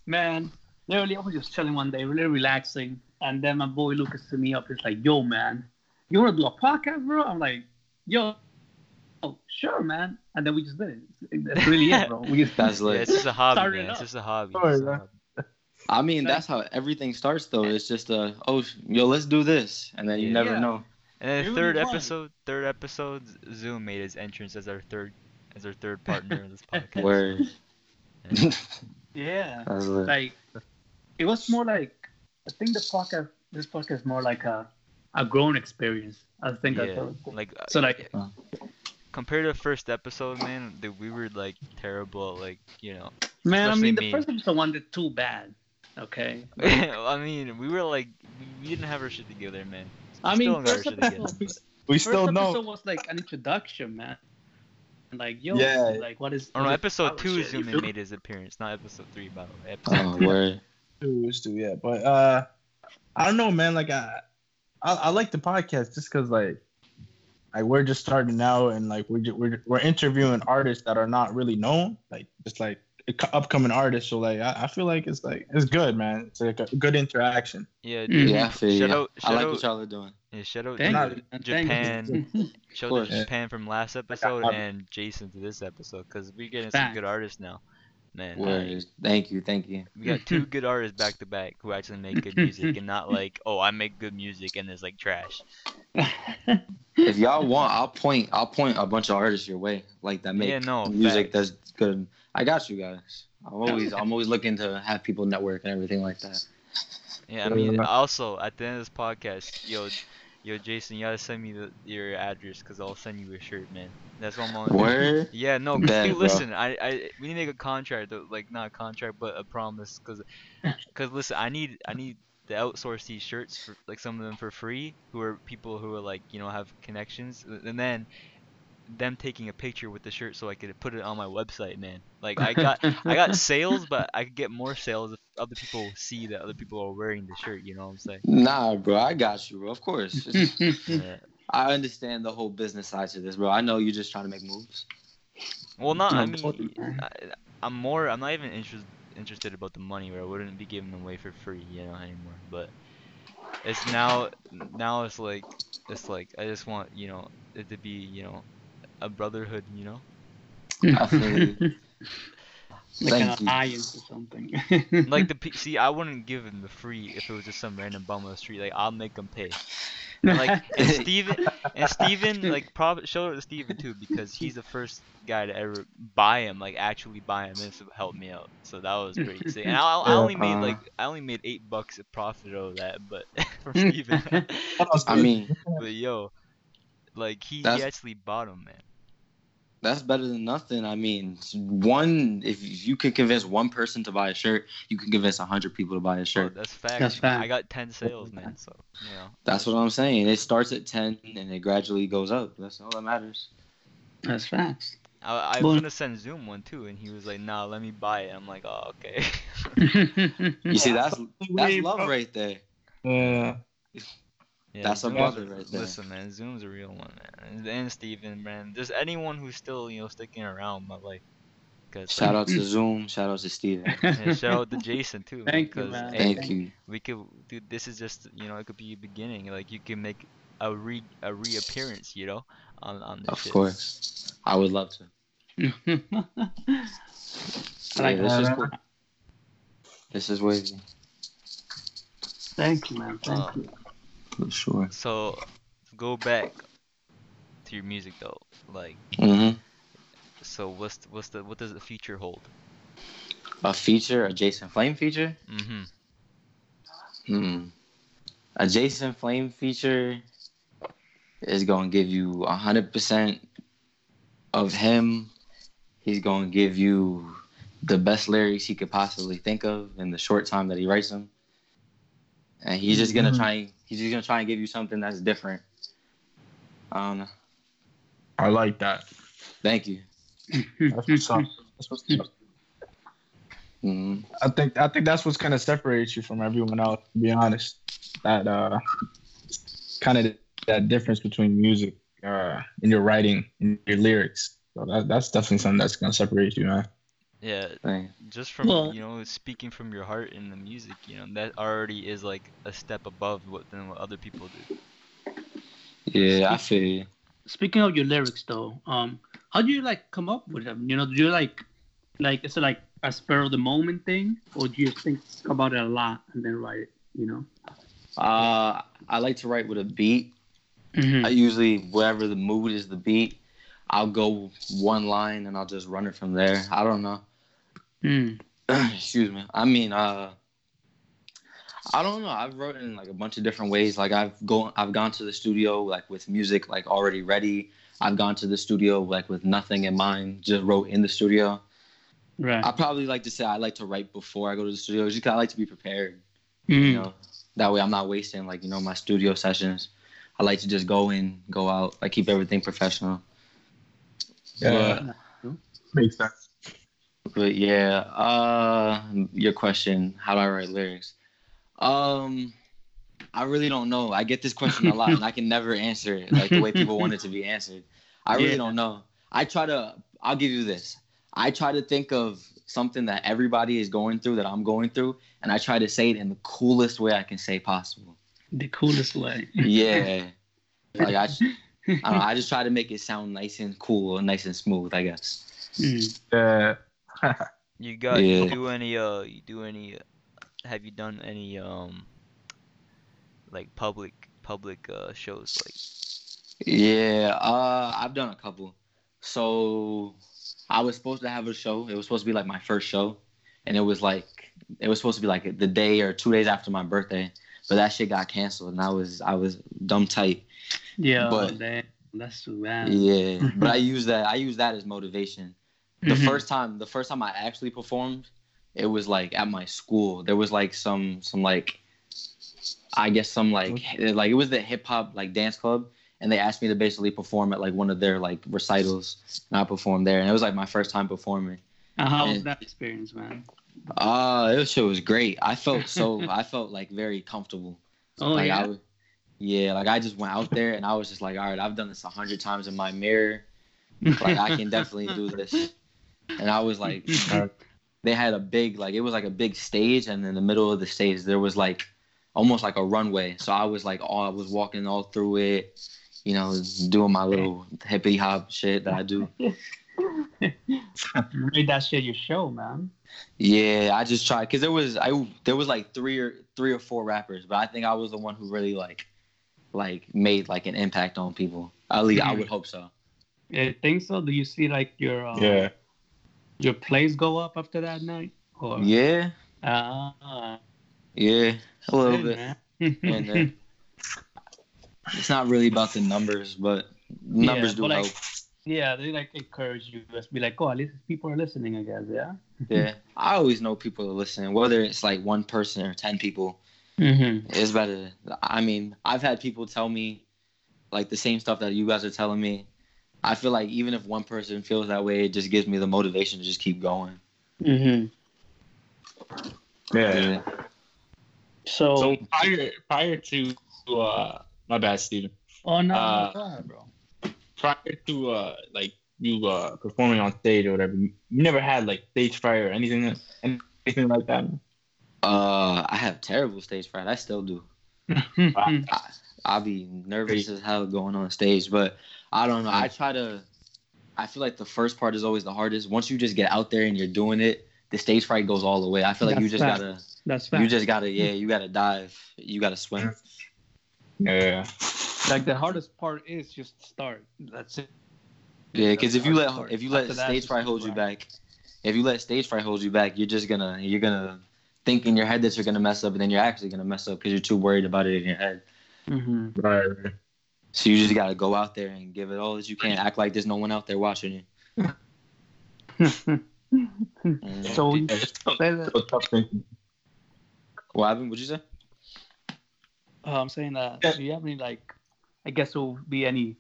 man, literally, I was just chilling one day, really relaxing, and then my boy Lucas to me up. He's like, "Yo, man, you wanna do a podcast, bro?" I'm like, "Yo, oh, sure, man." And then we just did it. That's really it, bro. We just *laughs* That's Yeah, it's just a hobby, Started man. It's just a hobby. Sorry, It's a I mean, that's how everything starts, though. It's just a, oh, yo, let's do this. And then you Yeah. never Yeah. know. And then third really was. episode, third episode, Zoom made his entrance as our third, as our third partner in this *laughs* podcast. Word. yeah. That's like it was more like I think the podcast this podcast is more like a a grown experience. I think Yeah, what- like so like Uh. compared to the first episode, man, dude, we were like terrible, like you know. man, I especially mean the me. first episode wasn't too bad. Okay. *laughs* I mean, we were like, we, we didn't have our shit together, man. I We mean still got first episode, but- We first still episode know. was like an introduction, man. Like yo, Yeah. like what is Oh no, episode two, shit, you Zoom feel? made his appearance, not episode three, by the way. Episode Oh, three. word. Two is two, yeah. But uh, I don't know, man. Like I, I, I like the podcast just because like, like we're just starting out and like we're ju- we're we're interviewing artists that are not really known, like just like upcoming artists. So like I, I feel like it's like it's good, man. It's like a good interaction. Yeah, dude. Yeah, I feel Shout you. out, I like out, what y'all are doing. yeah, shout out Thank to you, man. Thank Japan. Shout out *laughs* course. to Japan from last episode love and Jason to this episode because we're getting some good artists now. Man, I- Word. Thank you. Thank you. we got two *laughs* good artists back to back who actually make good music and not *laughs* like, oh, I make good music and it's like trash. If y'all want, I'll point. I'll point a bunch of artists your way, like that make Yeah, no, music facts. that's good. I got you guys. I'm always, I'm always looking to have people network and everything like that. Yeah, I mean, also at the end of this podcast, yo, yo, Jason, you gotta send me the, your address because I'll send you a shirt, man. That's what I'm on. Word. Yeah, no, *laughs* dude, *laughs* listen, I, I, we need to make a contract, like not a contract, but a promise, cause, cause listen, I need, I need to outsource these shirts for like some of them for free, who are people who are like, you know, have connections, and then them taking a picture with the shirt so I could put it on my website, man. Like I got, *laughs* I got sales, but I could get more sales if other people see that other people are wearing the shirt. You know what I'm saying? Nah, bro, I got you, bro. Of course. *laughs* Yeah. I understand the whole business side to this, bro. I know you're just trying to make moves. Well, not. I mean. I, I'm more. I'm not even interested interested about the money, where I wouldn't be giving them away for free, you know, anymore. But it's now. Now it's like, it's like I just want, you know, it to be, you know, a brotherhood, you know. *laughs* I feel like Thank an you. alliance or something. *laughs* Like the *laughs* pe- see, I wouldn't give him the free if it was just some random bum on the street. Like I'll make him pay. And like and Steven and Steven like probably show it to Steven too because he's the first guy to ever buy him like actually buy him and help me out so that was pretty sick and I, I only made like I only made eight bucks of profit out of that but from Steven I mean, but yo like he, he actually bought him man That's better than nothing. I mean, one if you can convince one person to buy a shirt, you can convince a hundred people to buy a Oh, shirt. that's fact. That's fact. I got ten sales, man. So you know. That's what I'm saying. It starts at ten and it gradually goes up. That's all that matters. That's facts. I, I Well- was gonna send Zoom one too, and he was like, "Nah, let me buy it." I'm like, "Oh, okay." *laughs* You see, that's *laughs* that's love right there. Yeah. Yeah, That's a Zoom's- brother right there. Listen, man, Zoom's a real one, man. And, and Steven, man. Just anyone who's still, you know, sticking around, but like, cause Shout out to Zoom. Shout out to Steven. *laughs* and shout out to Jason too. man, Thank you, 'cause, man. hey, Thank you. we could, dude. This is just, you know, it could be a beginning. Like you can make a re a reappearance, you know, on on this Of shit. course. I would love to. I like Yeah, this that. is cool. This is wavy. Thank you, man. Thank Uh, you. For sure. So, go back to your music though. Like, hmm so what's the, what's the what does the future hold? A feature, a Jason Flame feature? Mm-hmm. Hmm. A Jason Flame feature is going to give you 100% of him. He's going to give you the best lyrics he could possibly think of in the short time that he writes them. And he's just going to Mhm. try he's just going to try and give you something that's different. I don't know. I like that. Thank you. That's what's up. That's what's up. Mhm. I think I think that's what's kind of separates you from everyone else. To be honest, that uh, kind of that difference between music uh, and your writing and your lyrics. So that, that's definitely something that's gonna separate you, man. Yeah, Thank- just from Well- you know speaking from your heart in the music, you know that already is like a step above what than what other people do. Yeah, I feel you. Speaking of your lyrics, though, um, how do you like come up with them? You know, do you like, like, is it like a spur of the moment thing, or do you think about it a lot and then write it? You know. Uh, I like to write with a beat. Mm-hmm. I usually, whatever the mood is, the beat, I'll go one line and I'll just run it from there. I don't know. Mm. *clears throat* Excuse me. I mean, uh, I don't know. I've wrote in like a bunch of different ways. Like I've gone, I've gone to the studio like with music like already ready. I've gone to the studio like with nothing in mind, just wrote in the studio. Right. I probably like to say I like to write before I go to the studio, just because I like to be prepared. Mm. You know, that way I'm not wasting like you know my studio sessions. I like to just go in, go out, like keep everything professional. Yeah, makes sense. But yeah, uh, your question, how do I write lyrics? Um, I really don't know. I get this question a lot, and I can never answer it like the way people want it to be answered. I really Yeah. don't know. I try to. I'll give you this. I try to think of something that everybody is going through that I'm going through, and I try to say it in the coolest way I can say possible. The coolest way. Yeah, like I, just- *laughs* I, don't know, *laughs* I just try to make it sound nice and cool and nice and smooth. I guess. Mm. Yeah. *laughs* You got you do any uh you do any have you done any um like public public uh shows like Yeah, uh, I've done a couple. So I was supposed to have a show. It was supposed to be like my first show, and it was like it was supposed to be like the day or two days after my birthday. But that shit got canceled, and I was I was dumb tight. Yeah. But- damn, that's too bad. Yeah, *laughs* but I use that I use that as motivation. The Mhm. first time the first time I actually performed, it was like at my school. There was like some some like I guess some like like it was the hip hop like dance club and they asked me to basically perform at like one of their like recitals and I performed there and it was like my first time performing. Uh, how was that experience, man? Uh it shit was great. I felt so *laughs* I felt like very comfortable. Oh like yeah. I yeah, like I just went out there and I was just like, all right, I've done this a hundred times in my mirror. Like I can definitely do this. And I was like, *laughs* they had a big like it was like a big stage and in the middle of the stage there was like almost like a runway. So I was like all I was walking all through it, you know, doing my little hippie hop shit that I do. *laughs* You made that shit your show, man. Yeah, I just tried because there was I there was like three or three or four rappers, but I think I was the one who really like like made like an impact on people. At least I would hope so. Yeah, think so? Do you see like your uh, Yeah. your plays go up after that night? Or Yeah, Ah, yeah, a little good, bit. And, uh, *laughs* It's not really about the numbers, but numbers Yeah, do but, like, help. Yeah, they like encourage you. Just be like, oh, at least people are listening. I guess. Yeah. Yeah, I always know people are listening, whether it's like one person or ten people. Mm-hmm. It's better. I mean, I've had people tell me like the same stuff that you guys are telling me. I feel like even if one person feels that way, it just gives me the motivation to just keep going. Mm-hmm. Yeah. So, So prior prior to uh my bad, Steven. oh no, uh, go ahead, bro. Prior to uh like you uh performing on stage or whatever, you never had like stage fright or anything anything like that. Uh, I have terrible stage fright. I still do. *laughs* Mm-hmm. I'll be nervous as hell going on stage, but I don't know. I try to. I feel like the first part is always the hardest. Once you just get out there and you're doing it, the stage fright goes all the way. I feel like you just fact. gotta, That's you just gotta, yeah, you gotta dive, you gotta swim. Yeah. like the hardest part is just start. That's it. Yeah, because That's if you let part. if you let After stage fright just hold you back, if you let stage fright hold you back, you're just gonna you're gonna think in your head that you're gonna mess up, and then you're actually gonna mess up because you're too worried about it in your head. Mm-hmm. Right. right. So you just gotta go out there and give it all that you can. Act like there's no one out there watching you. *laughs* So, Yeah, it's tough- *laughs* say that- so tough thing. what happened? What'd you say? uh, I'm saying that. Yeah. Do you have any like? I guess there will be any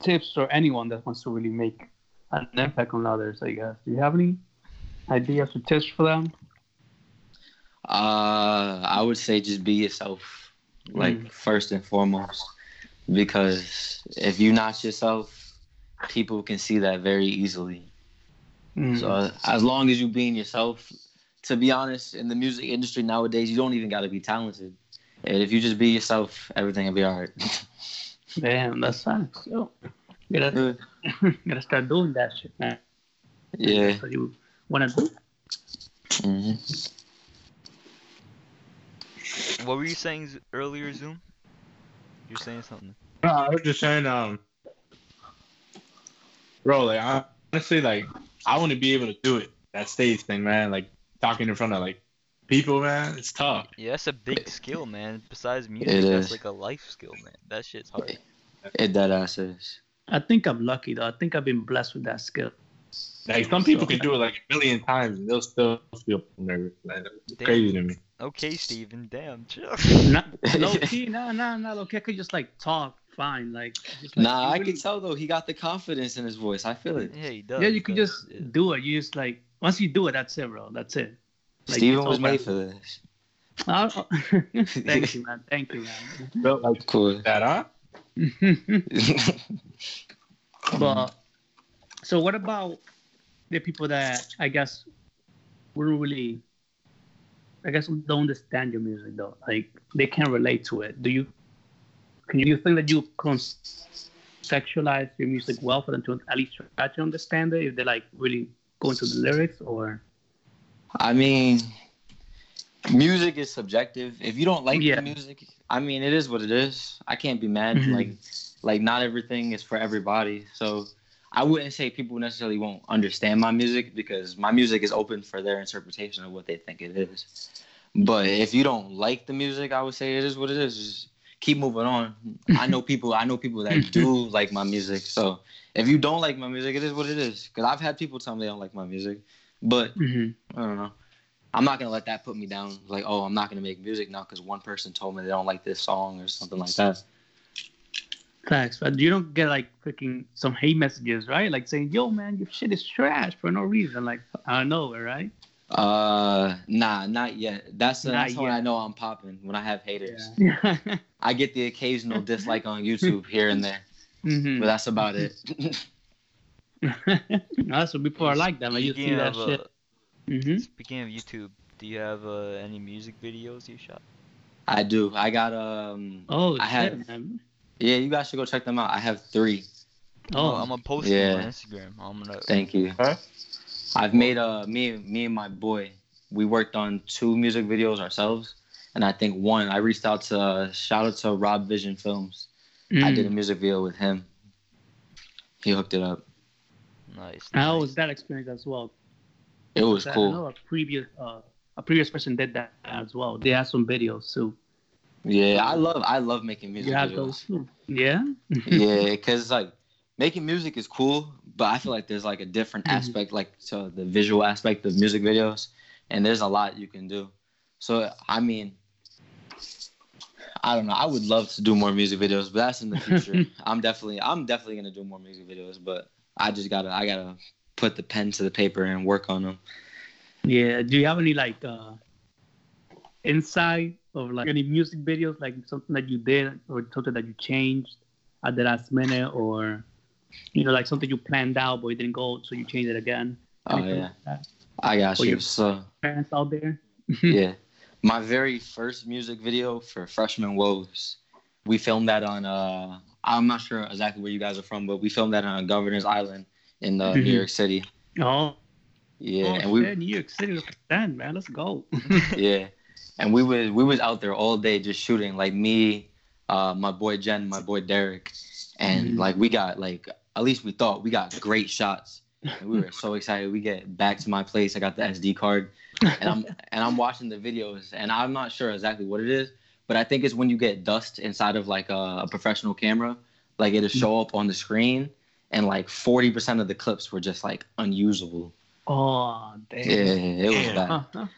tips for anyone that wants to really make an impact on others. I guess. Do you have any ideas or tips for them? Uh, I would say just be yourself, like Mm. first and foremost, because if you're not yourself, people can see that very easily. Mm. So as long as you being yourself, to be honest, in the music industry nowadays, you don't even got to be talented. And if you just be yourself, everything will be alright. *laughs* Damn, that's facts. Yo, you gotta, you *laughs* gotta start doing that shit, man. yeah. That's what you wanna do. hmm What were you saying earlier, Zoom? You're saying something. No, I was just saying, um, bro, like I, honestly, like I want to be able to do it. That stage thing, man. Like talking in front of like people, man. It's tough. Yeah, that's a big skill, man. Besides music, It that's is. like a life skill, man. That shit's hard. It that ass is. I think I'm lucky though. I think I've been blessed with that skill. Like some people can do it like a million times and they'll still feel nervous. Like, it's Damn. crazy to me. Okay, Steven, damn, chill. Not *laughs* low key, nah, nah, nah. Low key, I could just like talk fine, like. Just, like Nah, I really- can tell though. He got the confidence in his voice. I feel it. yeah, he does. Yeah, you could just yeah. do it. You just like once you do it, that's it, bro. That's it. Like, Steven was over. made for this. *laughs* *laughs* Thank you, man. Thank you, Felt like Cool. that, huh? but so, what about the people that I guess weren't really, I guess, don't understand your music though? Like they can't relate to it. Do you? Can you think that you contextualize your music well for them to at least try to understand it if they like really go into the lyrics or? I mean, music is subjective. If you don't like Yeah. the music, I mean, it is what it is. I can't be mad. Mhm. Like, like not everything is for everybody. So, I wouldn't say people necessarily won't understand my music because my music is open for their interpretation of what they think it is. But if you don't like the music, I would say it is what it is. Just keep moving on. *laughs* I know people. I know people that do like my music. So if you don't like my music, it is what it is. Because I've had people tell me they don't like my music, but Mhm. I don't know. I'm not gonna let that put me down. Like, oh, I'm not gonna make music now because one person told me they don't like this song or something like that. Facts, but you don't get like freaking some hate messages, right? Like saying, "Yo, man, your shit is trash for no reason." Like I don't know, right? Uh, nah, not yet. That's Not that's when yet. I know I'm popping when I have haters. Yeah. *laughs* I get the occasional dislike on YouTube here and there, hmm but that's about it. *laughs* no, what people are like that, man. You see Speaking that of, shit. uh, hmm Speaking of YouTube, do you have uh, any music videos you shot? I do. I got um. Oh I shit, have- man. Yeah, you guys should go check them out. I have three. Oh, I'm gonna post them on Yeah. Instagram. I'm gonna. Thank you. Huh? I've made uh me me and my boy. We worked on two music videos ourselves, and I think one I reached out to uh, shout out to Rob Vision Films. I did a Mm. music video with him. He hooked it up. Nice. How was that experience as well? It was I cool. know a previous uh, a previous person did that as well. They had some videos too. Yeah, I love I love making music You have videos. those. Yeah. yeah, *laughs* because like making music is cool, but I feel like there's like a different Mhm. aspect, like to the visual aspect of music videos, and there's a lot you can do. So I mean, I don't know. I would love to do more music videos, but that's in the future. *laughs* I'm definitely, I'm definitely gonna do more music videos, but I just gotta, I gotta put the pen to the paper and work on them. Yeah. Do you have any like uh insight of like any music videos, like something that you did or something that you changed at the last minute, or you know, like something you planned out but it didn't go, so you changed it again? Oh yeah, like? I got Or you. So Parents out there. *laughs* yeah, my very first music video for Freshman Woes, we filmed that on. uh I'm not sure exactly where you guys are from, but we filmed that on Governor's Island in uh, New Mhm. York City. Oh, Yeah, oh and we shit, New York City then, man. Let's go. *laughs* yeah, and we was we was out there all day just shooting. Like me, uh, my boy Jen, my boy Derek, and Mhm. like we got like at least we thought we got great shots. And we were *laughs* so excited. We get back to my place. I got the SD card, and I'm *laughs* and I'm watching the videos, and I'm not sure exactly what it is, but I think it's when you get dust inside of like a, a professional camera, like it'll show up on the screen, and like 40% of the clips were just like unusable. oh, damn. Yeah, it was Damn. bad.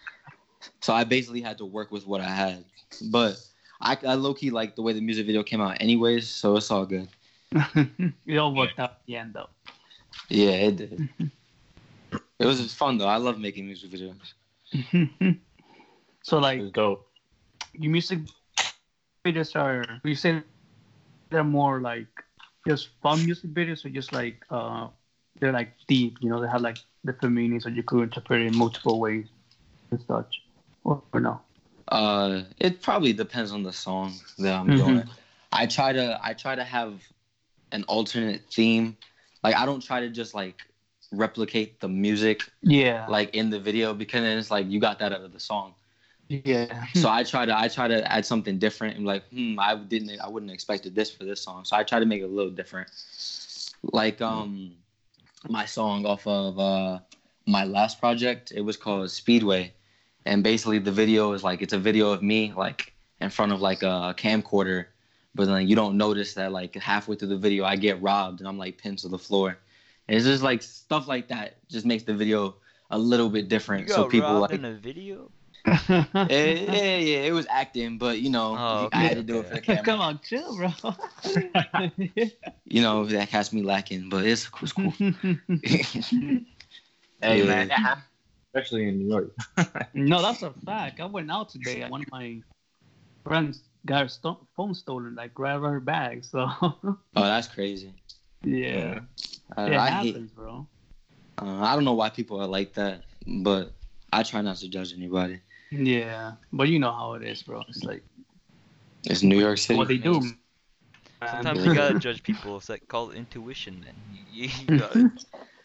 Huh, So I basically had to work with what I had. But I, I low key like the way the music video came out, anyways. So it's all good. huh. *laughs* it all worked out at the end, though. Yeah, it did. it was fun though. I love making music videos. *laughs* so, like, It's dope. your music videos are you say they're more like just fun music videos or just like uh they're like deep you know they have like different meanings or you could interpret it in multiple ways and such or, or no Uh, it probably depends on the song that I'm Mhm. doing. I try to I try to have an alternate theme. Like I don't try to just like replicate the music yeah like in the video because then it's like you got that out of the song. yeah so *laughs* I try to I try to add something different. and like, hmm, I didn't I wouldn't expected this for this song. So I try to make it a little different. Like um my song off of uh my last project, it was called Speedway. And basically the video is like it's a video of me like in front of like a camcorder, but then you don't notice that like halfway through the video I get robbed and I'm like pinned to the floor. And it's just like stuff like that just makes the video a little bit You different. got so people robbed like in a video? *laughs* Eh, yeah, yeah, yeah, it was acting, but you know, Oh, I had to do it for the *laughs* camera. come on chill bro *laughs* You know, that has me lacking, but it's, it's cool. Hey Yeah. man, that happened, especially in New York. *laughs* no that's a fact i went out today one of my friends got her sto- phone stolen like right out of her bag so *laughs* oh, that's crazy. yeah Uh, it I hate. happens bro Uh, I don't know why people are like that, but I try not to judge anybody. Yeah, but you know how it is, bro. It's like It's New York City. what they do. man. Sometimes you gotta judge people. It's like called intuition, man. You, you gotta, *laughs*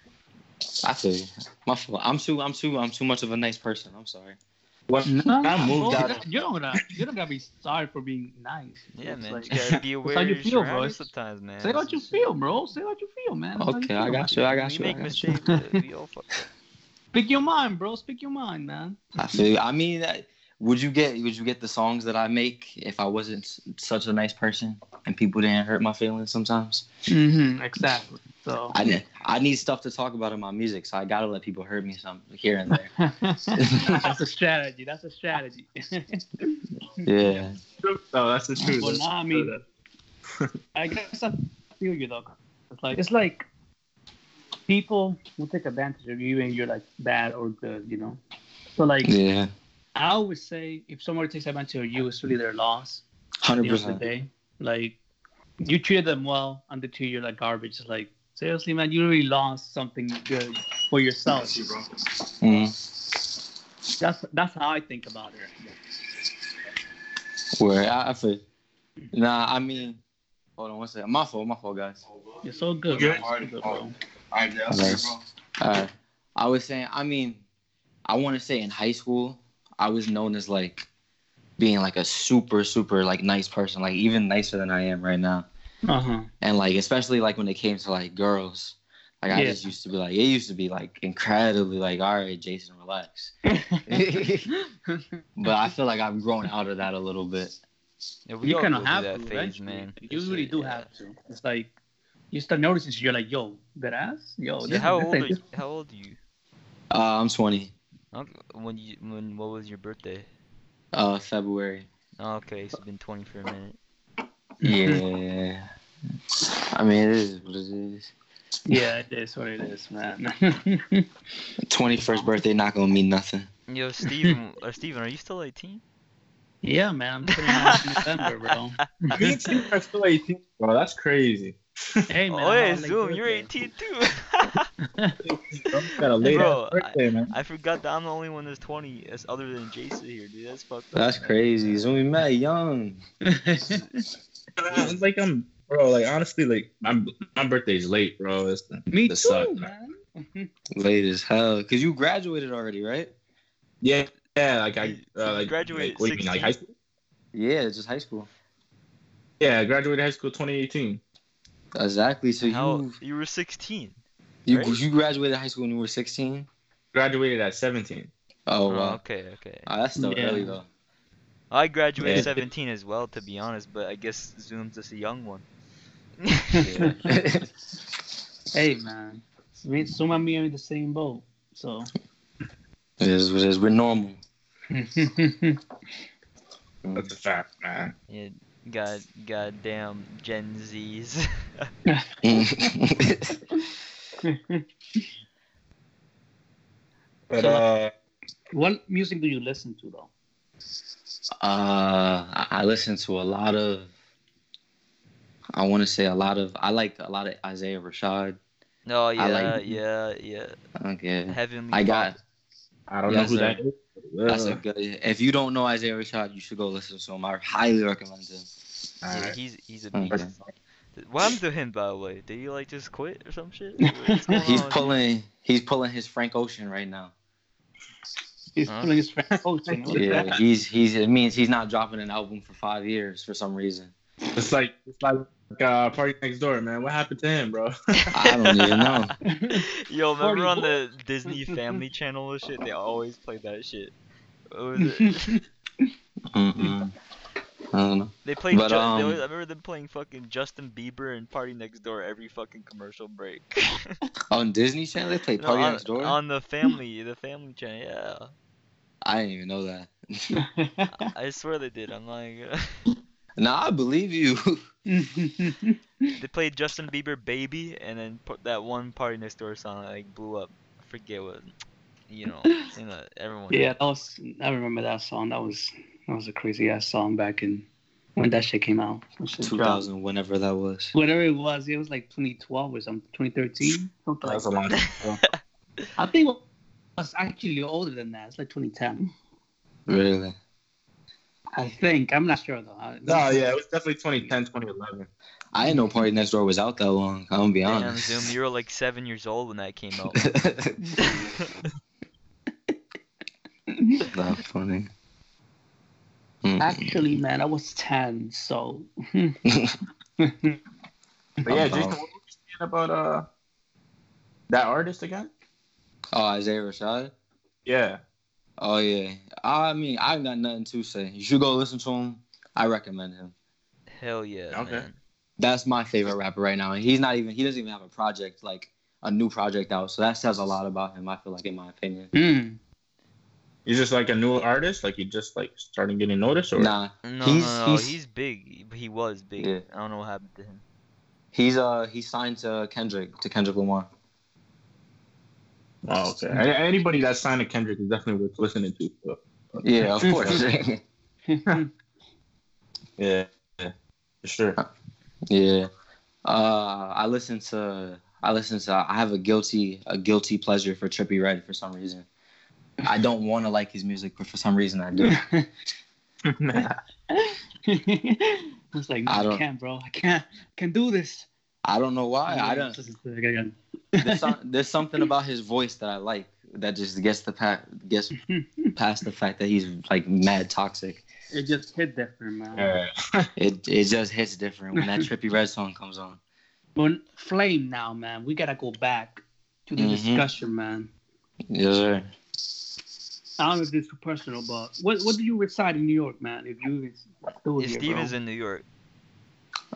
I feel you. My fault. I'm too. I'm too. I'm too much of a nice person. I'm sorry. When No, I moved bro, out, you don't gotta, you don't gotta be sorry for being nice. yeah, It's man. like- you gotta be *laughs* aware how you your feel, bro. surroundings sometimes, man. Say what you feel, bro. Say what you feel, man. That's how Okay, I feel, got you. I got We you. I make got you. mistakes. we all fuck. *laughs* Speak your mind, bro. Speak your mind, man. I feel. You. I mean, that- would you get? Would you get the songs that I make if I wasn't such a nice person and people didn't hurt my feelings sometimes? Mm-hmm, exactly. So I need. I need stuff to talk about in my music, so I gotta let people hurt me some here and there. *laughs* that's a strategy. That's a strategy. *laughs* Yeah. no, that's the truth. Well, nah, I mean- I guess I feel you though. It's like it's like people will take advantage of you and you're like bad or good, you know. So like Yeah. I always say if somebody takes advantage of you, it's really their loss. Hundred the end percent. day, like you treated them well, and they treat you like garbage. It's like seriously, man, you really lost something good for yourself. Mm. That's that's how I think about it. Where I, I feel. Nah, I mean, hold on one second. My fault. My fault, guys. You're so good, Good. man. So good, bro. Alright, yeah, Nice. bro. Uh, I was saying, I mean, I want to say in high school, I was known as like being like a super, super like nice person, like even nicer than I am right now. Uh huh. And like, especially like when it came to like girls, like I Yeah. just used to be like, it used to be like incredibly like, all right, Jason, relax. *laughs* But I feel like I've grown out of that a little bit. Yeah, we you all kind of have that to, phase, eventually. man. You really do Yeah. have to. It's like you start noticing. You're like, yo, that ass, yo. Yeah, how old ain't- are you? How old are you? Uh, I'm 20. When you when what was your birthday? Uh, February. Oh, okay, so you've been 20 for a minute. Yeah. *laughs* I mean, it is what it is. Yeah, it is what it is, man. *laughs* 21st birthday not gonna mean nothing. Yo, *laughs* Steven, or Steven, are you still 18? yeah, man. I'm 29 in December, bro. Me and Steve are still 18, bro. That's crazy. Hey, man. oh, yeah, had, like, Zoom, you're 18 too. Got a late Bro, ass birthday, man. I forgot that I'm the only one that's 20, as other than Jason here, dude. That's fucked up. That's man. crazy. So we met young. It's like I'm, bro. Like honestly, like my my birthday's late, bro. It's the, Me the too, suck. man. *laughs* Late as hell. Cause you graduated already, right? Yeah, yeah. Like I uh, like Graduated Like, what do you mean, like high school? Yeah, just high school. Yeah, I graduated high school 2018. Exactly. So How, you you were 16. you right? you graduated high school when you were 16. Graduated at 17. Oh Oh, wow. okay, okay. Oh, that's still Yeah. early though. I graduated Yeah. 17 as well, to be honest, but I guess Zoom's just a young one. *laughs* Hey, man. Me, some of me are in the same boat. So. it is what it is. We're normal. *laughs* That's a fact, man. Yeah, god, goddamn Gen Zs. *laughs* But So- uh, what music do you listen to, though? Uh, I- I listen to a lot of. I want to say a lot of. I like a lot of Isaiah Rashad. oh yeah, like- yeah, yeah. Okay, Heavenly. I got. I don't Yes, know who sir. that is. That's a good. If you don't know Isaiah Rashad, you should go listen to him. I highly recommend him. Yeah, alright. he's he's a Okay. beast. What happened to him, by the way? Did he like just quit or some shit? *laughs* He's on? pulling. He's pulling his Frank Ocean right now. He's Huh? pulling his Frank *laughs* Ocean. Yeah, that? he's he's. It means he's not dropping an album for five years for some reason. It's like it's like uh, party next door, man. What happened to him, bro? I don't even know. *laughs* Yo, remember Party on boy. the Disney Family Channel and shit? They always play that shit. What was it? *laughs* Mm-mm. I don't know. They played. But, Ju- they um, always, I remember them playing fucking Justin Bieber and Party Next Door every fucking commercial break. *laughs* On Disney Channel, they play No, Party on, Next Door. on the family, the Family Channel. Yeah, I didn't even know that. *laughs* I swear they did. I'm like, *laughs* nah, I believe you. they played Justin Bieber "Baby" and then put that one Party Next Door song that like blew up. I forget what, you know, you know, everyone. yeah, that was. I remember that song. That was that was a crazy ass song back in when that shit came out. That shit dropped. 2000, whenever that was. Whatever it was, it was like 2012 or something, 2013, something like That's a long time. I think it was actually older than that. It's like 2010. Really? I think. I'm not sure though. No, yeah, it was definitely 2010, 2011. I didn't know Party Next Door was out that long. I'm gonna be Damn, honest. Zoom, you were like seven years old when that came out. *laughs* That's funny. Mm. Actually, man, I was 10, so. *laughs* But yeah, Uh-oh. Jason, what were you saying about uh that artist again? Oh, Isaiah Rashad. Yeah. Oh yeah. I mean, I got nothing to say. You should go listen to him. I recommend him. Hell yeah, Okay. man. That's my favorite rapper right now, and he's not even. He doesn't even have a project like a new project out. So that says a lot about him. I feel like, in my opinion. Mm. He's just like a new artist, like he just like starting getting noticed, or Nah, No, He's- no, no, he's- he's, big. He- He was big. Yeah. I don't know what happened to him. he's uh he signed to Kendrick to Kendrick Lamar. oh, okay. A- Anybody that's signed to Kendrick is definitely worth listening to. So. Yeah, of course. Yeah, *laughs* yeah, for sure. Yeah. Uh, I listen to I listen to I have a guilty a guilty pleasure for Trippie Redd for some reason. I don't want to like his music, but for some reason I do. *laughs* I was *laughs* like, no, I I, don't- can't, bro. I can't. I can't do this. I don't know why. I don't. don't. There's, some, *laughs* there's something about his voice that I like that just gets the pa- gets past the fact that he's like mad toxic. It just hit different, man. Yeah. It it just hits different when that Trippie Redd song comes on. But Flame now, man. We gotta go back to the Mhm. discussion, man. Yes, sir. I don't know if this is too personal, but what what do you reside in New York, man? If you still Yeah, here, Steven's bro? in New York.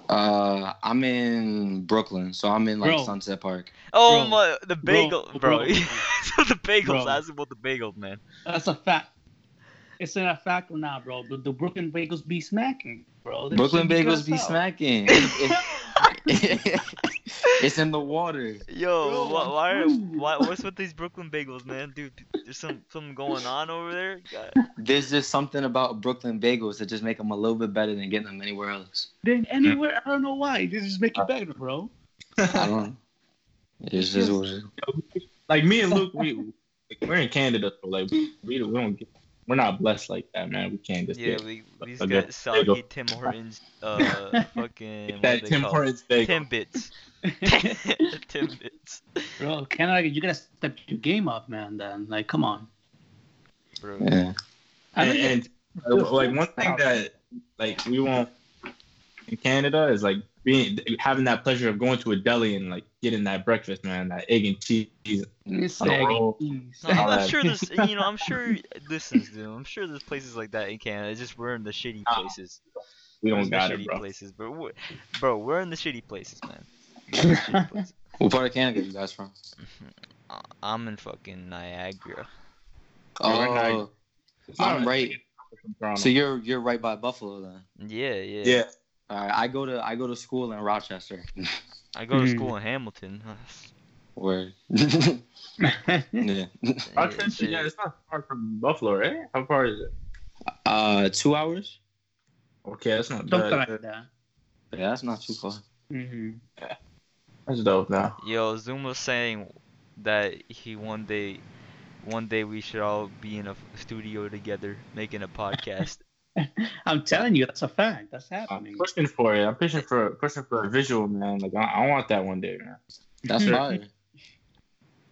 Uh, I'm in Brooklyn, so I'm in like Bro. Sunset Park. Oh Bro. my, the bagel, Bro, bro. *laughs* bro. so the bagels. Bro. Ask about the bagels, man. That's a fact. It's a fact or not, bro. The, the Brooklyn Bagels be smacking, bro. That Brooklyn shit good bagels be hell. smacking. *laughs* It- it- it's in the water. Yo, Bro, why, why, are, why, what's with these Brooklyn bagels, man? Dude, there's some something going on over there. God. There's just something about Brooklyn bagels that just make them a little bit better than getting them anywhere else. Then anywhere, I don't know why. They just make it better, bro. *laughs* I don't. It's just what like me and Luke, we like, *laughs* we're in Canada, so like we, we don't get, we're not blessed like that, man. We can't just Yeah, get, we we just Okay, got bagel. soggy Tim Hortons, uh, *laughs* fucking get that Tim call? Hortons bagel. Tim bits. *laughs* *laughs* Tim bits, bro, Canada, you gotta step your game up, man. Then, like, come on. bro. Yeah. I And, and like one thing that like we won't in Canada is like being having that pleasure of going to a deli and like getting that breakfast, man, that egg and cheese. on a roll. No. I'm, all I'm sure there's, *laughs* you know, I'm sure. Listen, dude, I'm sure there's places like that in Canada. It's just we're in the shitty places. We We're don't in the got shitty bro. places, but we're, bro, we're in the shitty places, man. We're in the shitty *laughs* places. What part of Canada are you guys from? Uh, *laughs* I'm in fucking Niagara. Oh, we're not- It's not I'm right. So you're you're right by Buffalo then. Yeah, yeah. yeah. All right, I go to I go to school in Rochester. I go to Mhm. school in Hamilton. Where? *laughs* yeah. Rochester, yeah, it's not far from Buffalo, right? How far is it? Uh, two hours. Okay, that's not Something bad. like that. Yeah, that's not too far. hmm That's dope, now. Yo, Zoom was saying that he one day, one day we should all be in a studio together making a podcast. *laughs* I'm telling you, that's a fact. That's happening. I'm happening. pushing for it. I'm pushing for pushing for a visual, man. Like I, I want that one day, man. That's fire.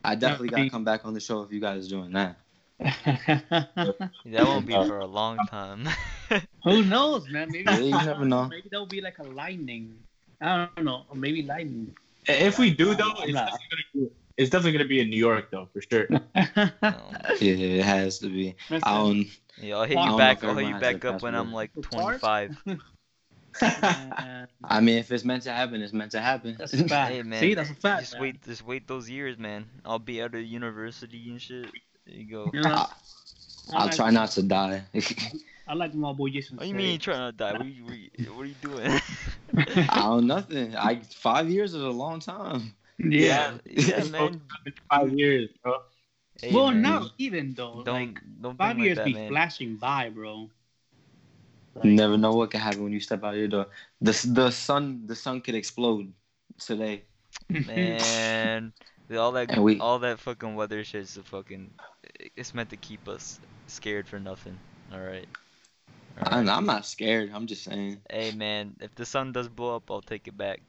I definitely gotta come back on the show if you guys doing that. That won't be for a long time. *laughs* Who knows, man? Maybe Yeah, you never know. Maybe there'll be like a lightning. I don't know. Or maybe lightning. If we do though, it's not- definitely gonna be, it's definitely gonna be in New York though, for sure. Um, *laughs* Yeah, it has to be. I don't. yeah, I'll hit you back. I'll hit you back up when I'm like 25. *laughs* Uh, I mean, if it's meant to happen, it's meant to happen. that's a fact. *laughs* Hey man, See, that's a fact. just man. wait, just wait those years, man. I'll be out of university and shit. There you go. I I'll like- try not to die. I like my boy Jason. What do you mean you trying to die? Are you, what are you, what are you doing? I don't nothing. I five years is a long time. Yeah. yeah, *laughs* man. Five years, bro. Hey, well, man. not even though. Don't like don't five years like be man. flashing by, bro. Like, You never know what can happen when you step out your door. The the sun the sun could explode today. Man, all that we- all that fucking weather shit's a fucking. It's meant to keep us scared for nothing. All right. All I'm. I'm not scared. I'm just saying. Hey man, if the sun does blow up, I'll take it back.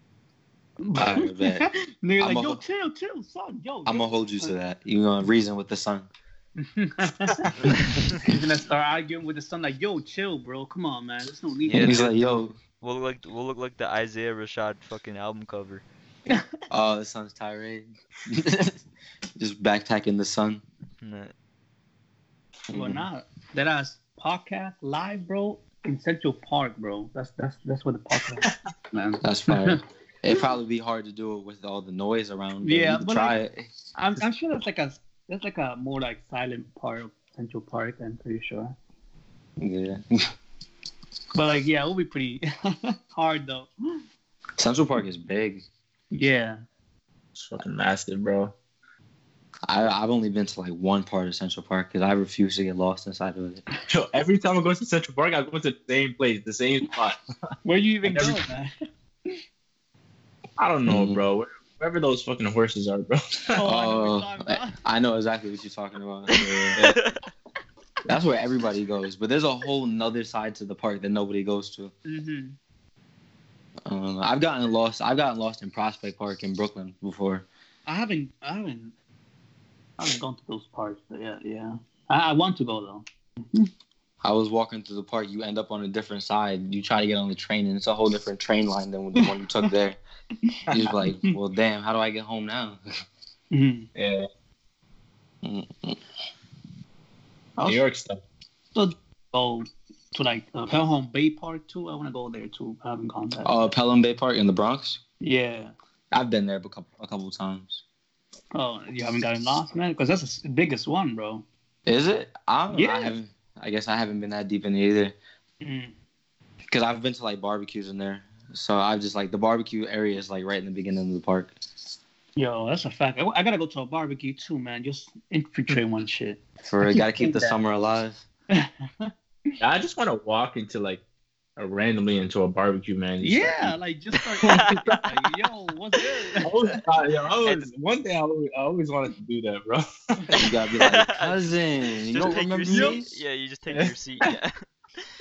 I bet. *laughs* They're I'm like, a- yo, chill, chill, son, yo. I'm gonna hold you to that. You gonna reason with the sun. *laughs* He's gonna start arguing with the son, like, yo, chill, bro. Come on, man. There's no need. Yeah, He's like, yo, We'll look like we'll look like the Isaiah Rashad fucking album cover. *laughs* oh, the sun's tirade. just backpacking the sun. Nah. But not that ass podcast live, bro, in Central Park, bro. That's that's that's what the podcast, man. That's fire. It'd probably be hard to do it with all the noise around. But Yeah, you but try like- it. I'm I'm sure that's like a that's like a more like silent part of Central Park. I'm pretty sure. Yeah. But like, yeah, it'll be pretty *laughs* hard though. Central Park is big. Yeah. It's fucking massive, bro. I, I've only been to like one part of Central Park because I refuse to get lost inside of it. *laughs* Yo, every time I go to Central Park, I go to the same place, the same spot. Where you even Every- go, man? *laughs* I don't know, Mhm. bro. Where- Wherever those fucking horses are, bro. *laughs* Oh, I know what Oh, you're talking about. I know exactly what you're talking about. Yeah. *laughs* That's where everybody goes, but there's a whole nother side to the park that nobody goes to. hmm Um, I've gotten lost. I've gotten lost in Prospect Park in Brooklyn before. I haven't, I haven't, I haven't gone to those parks. But yeah, yeah. I, I want to go though. I was walking through the park. You end up on a different side. You try to get on the train, and it's a whole different train line than the one you took there. *laughs* You're like, *laughs* well, damn, how do I get home now? hmm *laughs* Yeah, Mm, New York stuff. So, go to like uh, Pelham Bay Park too. I want to go there too. I haven't gone there. Oh, Pelham Bay Park in the Bronx. Yeah. I've been there a couple a couple times. Oh, you haven't gotten lost, man? Because that's the biggest one, bro. Is it? I don't know. Yeah. I haven't. I guess I haven't been that deep in it either. Mm. Because I've been to like barbecues in there, so I've just like the barbecue area is like right in the beginning of the park. Yo, that's a fact. I, I gotta go to a barbecue too, man. Just infiltrate one shit. For keep gotta keep *laughs* the that. summer alive. *laughs* I just want to walk into like uh, randomly into a barbecue, man. Just, yeah, like just start. *laughs* like, Yo, what's I good? always, I, yeah, I always, one thing I always, I always wanted to do that, bro. You gotta be like cousin. You don't take your remember seat. me? Yeah, you just take your seat. Yeah.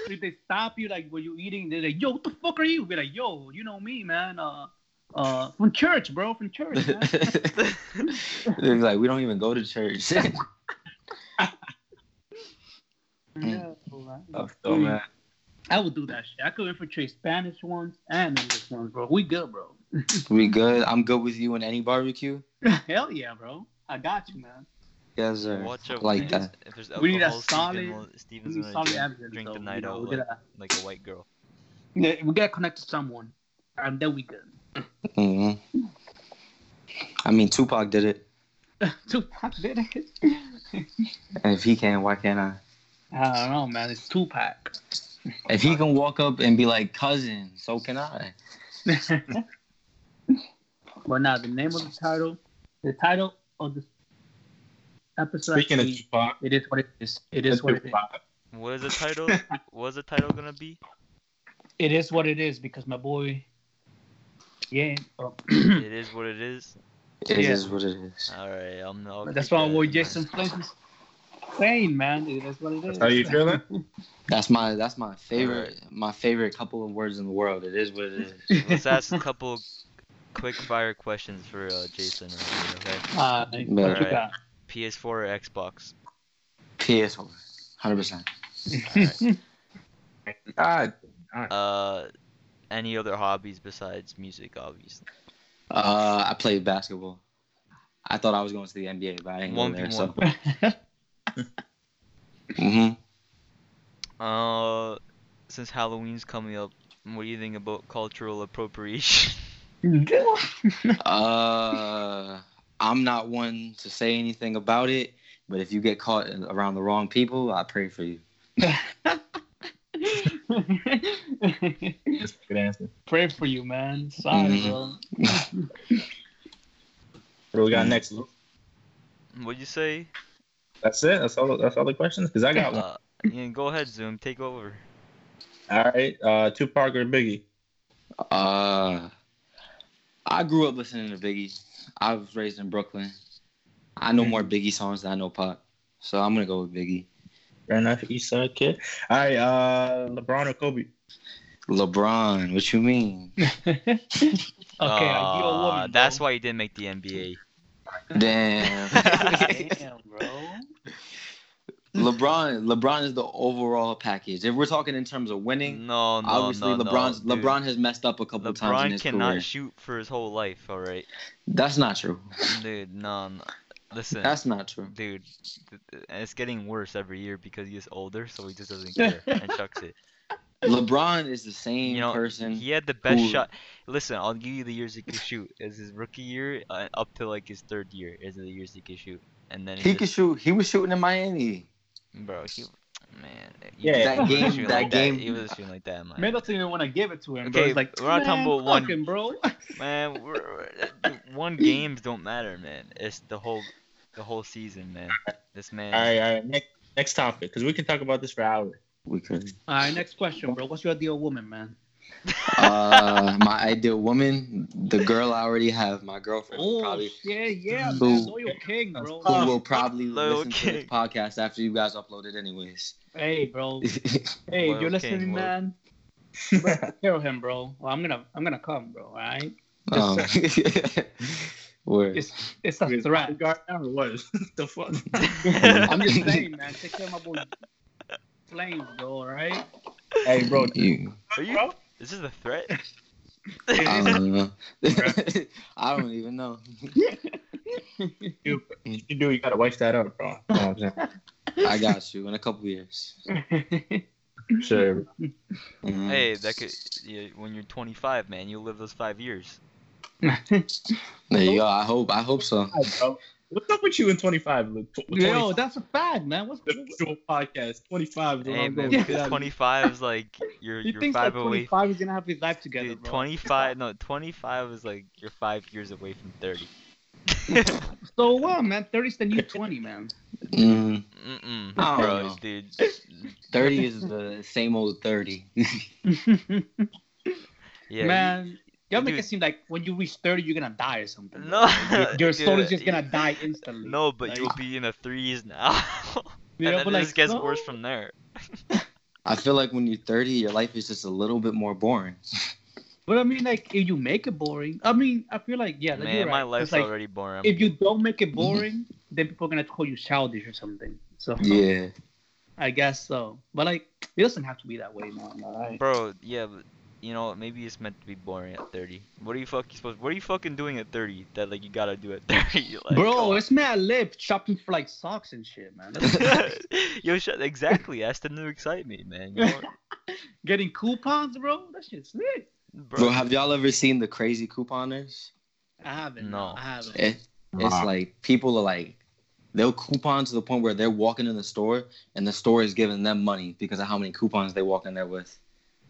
If they stop you, like when you eating, they're like, "Yo, what the fuck are you?" Be like, "Yo, you know me, man. Uh, uh, from church, bro, from church, man." *laughs* They're like, we don't even go to church. *laughs* *laughs* yeah, man. so, man. I would do that shit. I could infiltrate Spanish ones and English ones, bro. We good, bro. we good. I'm good with you in any barbecue. Hell yeah, bro. I got you, man. Yes, sir. Watch out. like that. If there's We need a solid- will- Steven's We need gonna solid drink, evidence, drink though, the you night know, out like, gotta, like a white girl. yeah, we gotta connect to someone, and then we good. hmm I mean, Tupac did it. *laughs* Tupac did it. And if he can, why can't I? I don't know, man. It's Tupac. If he can walk up and be like, cousin, so can I. *laughs* but now the name of the title, the title of this episode. Speaking of actually, Tupac, it is what it is. It is what it is. What is the title? *laughs* what is the title gonna be? It is what it is because my boy. Yeah, oh, *clears throat* it is what it is. It is Yeah. what it is. All right, I'm. I'll that's why my that boy in mind. Jason Flint is saying, man. It is what it is. that's how you feeling? *laughs* That's my that's my favorite my favorite couple of words in the world. It is what it is. *laughs* Let's ask a couple quick fire questions for uh, Jason. Right here, okay? Uh, what you Alright. got? PS4 or Xbox? PS4, hundred percent. *laughs* God, Uh, any other hobbies besides music? Obviously. Uh, I played basketball. I thought I was going to the NBA, but I didn't go One there. v So, one. *laughs* hmm Uh, since Halloween's coming up, what do you think about cultural appropriation? *laughs* uh, I'm not one to say anything about it. But if you get caught around the wrong people, I pray for you. that's a good answer. Pray for you, man. Sorry, Mhm. bro. What do we got next? Luke? What'd you say? That's it. That's all. That's all the questions. Cause I got one. Uh, yeah, go ahead, Zoom. Take over. All right. Uh, Tupac or Biggie? Uh, I grew up listening to Biggie. I was raised in Brooklyn. I know more Biggie songs than I know Pop, so I'm gonna go with Biggie. Fair enough. East Side Kid. All right. Uh, LeBron or Kobe? LeBron, what you mean? *laughs* okay, ideal Uh, woman. that's bro. why you didn't make the NBA. Damn. *laughs* *laughs* Damn, bro. LeBron, LeBron is the overall package. If we're talking in terms of winning, No, no, obviously no, LeBron's no. LeBron has messed up a couple times in LeBron cannot career. shoot for his whole life. All right, That's not true. dude. No, no. Listen, That's not true. dude. th- th- And it's getting worse every year because he gets older, so he just doesn't *laughs* care and chucks it. LeBron is the same You know, person. he had the best who- shot. Listen, I'll give you the years he could shoot. Is his rookie year uh, up to like his third year? Is the years he could shoot, and then He just, could shoot. He was shooting in Miami. Bro, he, man. Yeah, that he game- shooting that like game- He was shooting like that, man. Man doesn't even want to give it to him. Okay, He's like, we're not talking about one- him, bro. *laughs* Man, we're, we're- one *laughs* games don't matter, man. It's the whole, the whole season, man. This man. All right. All right. Next next topic, because we can talk about this for hours. We could. All right, next question, bro. What's your ideal woman, man? Uh, my ideal woman, the girl I already have, my girlfriend, who Oh, probably yeah, yeah, man. Who- Loyal king, bro. who will probably Loyal listen to King. this podcast after you guys upload it, anyways. Hey, bro. *laughs* Hey, Loyal you're listening, king, man, take care of him, bro. Well, I'm gonna, I'm gonna come, bro. All right. um, *laughs* word. It's, it's a Wait, threat. bodyguard now or what? *laughs* the fuck? I'm just saying, man. Take care of my boy. Flames, bro. All right. hey, bro. You, Are you? This is a threat. *laughs* I don't *laughs* know. *laughs* I don't even know. You, you do. You gotta wipe that up, bro. You know what I'm saying? I got you in a couple years. Sure. Mhm. Hey, that could yeah, when you're 25, man, you'll live those five years. There you go. I hope. I hope so. Hi, bro. What's up with you in 25, Luke? Tw- Yo, that's a fact, man. What's the actual podcast. 25 is Hey, man. Yeah. Get out because of 25 is like you're He you're thinks five that away. 25 is gonna have his life together, Dude, bro. 25 no 25 is like you're five years away from 30. *laughs* So what, man? 30's the new 20, man. Mm, Mm-mm, I bro, know. dude. Thirty is the same old thirty. *laughs* *laughs* Yeah, man, y'all make it seem like when you reach 30, you're gonna die or something. bro. No, your, your *laughs* soul is just gonna die instantly. No, but Like, you'll be in the threes now. *laughs* Yeah, and then it like, just gets no. worse from there. *laughs* I feel like when you're thirty, your life is just a little bit more boring. But I mean, like, if you make it boring, I mean, I feel like, yeah, like, Man, you're my right. life's like, already boring. If you don't make it boring, then people are gonna call you childish or something. So Yeah. I guess so. But like, it doesn't have to be that way, man. All right. Bro, yeah, but you know, maybe it's meant to be boring at 30. What are you fucking supposed? What are you fucking doing at 30 that like you gotta do at *laughs* 30? Like, Bro, come it's mad lip shopping for like socks and shit, man. *laughs* Yo, shut exactly. That's the new excitement, man. You know, *laughs* Getting coupons, bro. That shit's lit. bro. Bro, have y'all ever seen the crazy couponers? I haven't. No. I haven't. It, it's Wow. like people are like they'll coupon to the point where they're walking in the store and the store is giving them money because of how many coupons they walk in there with.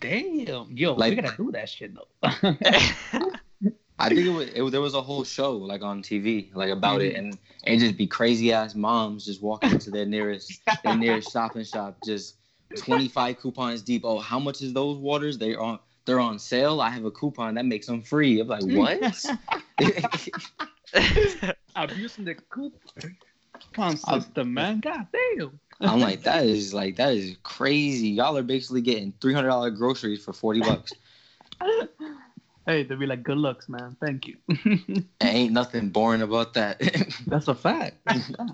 Damn. Yo, Like- we gotta do that shit though. *laughs* I think it was, it, there was a whole show like on TV like about it mm-hmm. and it just be crazy ass moms just walking into their nearest their nearest shopping shop just 25 coupons deep. Oh, how much is those waters? They on they're on sale. I have a coupon that makes them free. I'm like, mm. what? *laughs* Abusing the coupon *laughs* system, man. God damn. I'm like, *laughs* that is like that is crazy. Y'all are basically getting three hundred dollar groceries for forty bucks. *laughs* Hey, they'll be like, good looks, man. Thank you. *laughs* Ain't nothing boring about that. That's a fact. That's a fact.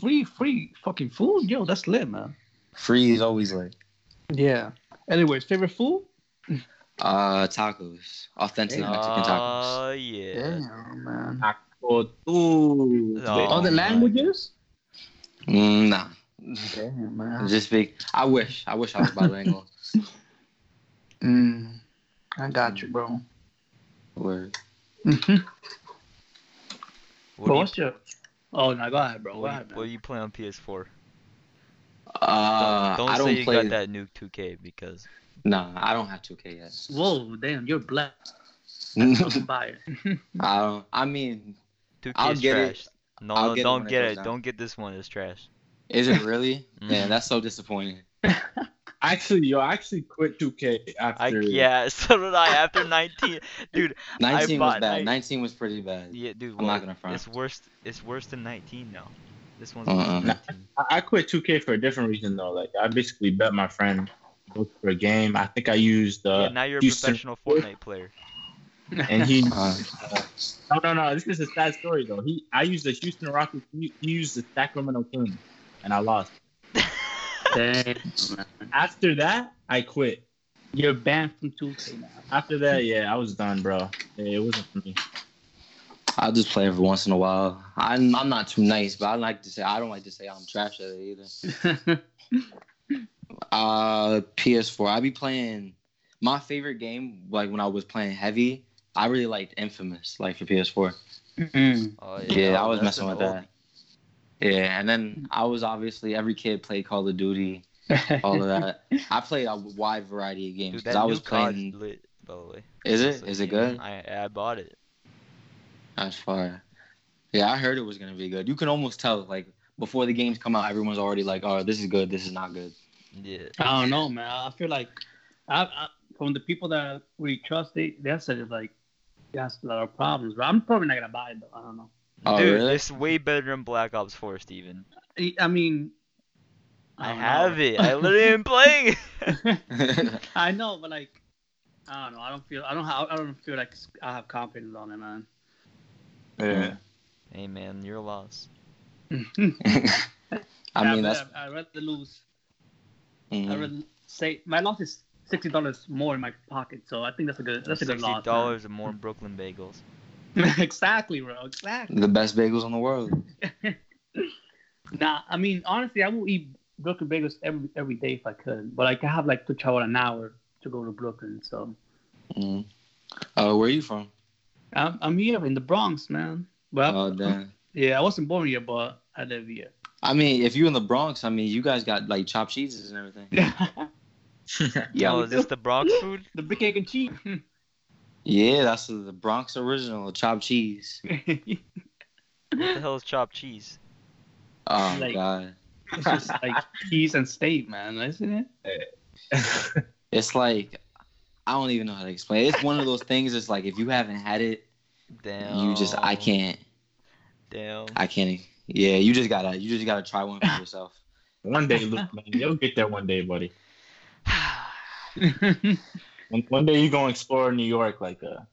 free, free fucking food. Yo, that's lit, man. Free is always like Yeah. Anyways, favorite food? uh tacos, authentic Damn. Mexican tacos. Oh yeah. Damn, man. Taco tu. No. All the languages? Mm, nah, Damn, man. just speak. I wish. I wish I was bilingual. *laughs* Mm, I got you, bro. Word. Mm-hmm. What But do you, what's your? Oh no, go ahead, bro. Go what, ahead, you, what do you play on PS4? Uh, don't I say don't you play. got that nuke 2K because Nah, I don't have 2K yet. Whoa, damn, you're black. *laughs* I Fucking buy it. don't. I mean, 2K I'll is get it. trash. No, I'll no, get don't when it get it. down. Don't get this one. It's trash. Is it really? *laughs* Man, that's so disappointing. *laughs* Actually, yo, I actually quit 2K after. yeah, *laughs* so did I after 19. Dude, 19 was bought bad. nine- 19 was pretty bad. yeah, dude. I'm not gonna front. It's worse. It's worse than 19 now. This one's Uh-uh. worse than Nah. I I quit 2K for a different reason though. Like I basically bet my friend look for a game. I think I used uh, yeah, now you're a Houston- professional Fortnite player. and he Uh, no no no. This is a sad story though. He I used the Houston Rockets. He, he used the Sacramento Kings, and I lost. Damn. After that, I quit. You're banned from 2K now. After that, yeah, I was done, bro. It wasn't for me. I'll just play every once in a while. I'm, I'm not too nice, but I like to say I don't like to say I'm trash at it either. *laughs* Uh, PS4. I be playing. My favorite game, like when I was playing heavy, I really liked Infamous, like for PS4. Mm. Oh, Yeah, I was messing with oldie. that. Yeah, and then I was obviously every kid played Call of Duty, *laughs* all of that. I played a wide variety of games because I was COD's playing. lit, by the way. Is It's it? a Is it good? I I bought it. That's fire. Yeah, I heard it was gonna be good. You can almost tell, like before the games come out, everyone's already like, "Oh, this is good. This is not good." Yeah. I don't know, man. I feel like I, I from the people that we trust, they they said it's like it has a lot of problems. But I'm probably not gonna buy it though. I don't know. Oh, Dude, really? it's way better than Black Ops 4, Steven. I- I mean, I, don't have know. it. I literally am playing. *laughs* *laughs* I know, but like, I don't know. I don't feel. I don't. Have, I don't feel like I have confidence on it, man. Yeah. hey man, you're lost. *laughs* I mean, that's. I, would rather lose. I mhm. rather say my loss is sixty dollars more in my pocket, so I think that's a good. That's a good Sixty loss. man. dollars more in Brooklyn bagels. *laughs* exactly, bro. Exactly. The best bagels in the world. *laughs* Nah, I mean honestly, I will eat Brooklyn bagels every every day if I could, but like I have like to travel an hour to go to Brooklyn, so Mm. Uh, where are you from? I'm I'm here in the Bronx, man. Well, Oh, damn. yeah, I wasn't born here, but I live here. I mean, if you in the Bronx, I mean, you guys got like chopped cheeses and everything. yeah, oh, we is this the Bronx food? the brick egg and cheese. *laughs* Yeah, that's the, the Bronx original chopped cheese. *laughs* What the hell is chopped cheese? Oh Like- god, it's just like *laughs* cheese and steak, man, isn't it? *laughs* it's like I don't even know how to explain. it. It's one of those things. It's like if you haven't had it, Damn. you just I can't Damn. I can't. Yeah, you just gotta you just gotta try one for yourself. one day, Luke, man, you'll get there one day, buddy. One, one day you're gonna explore New York like a.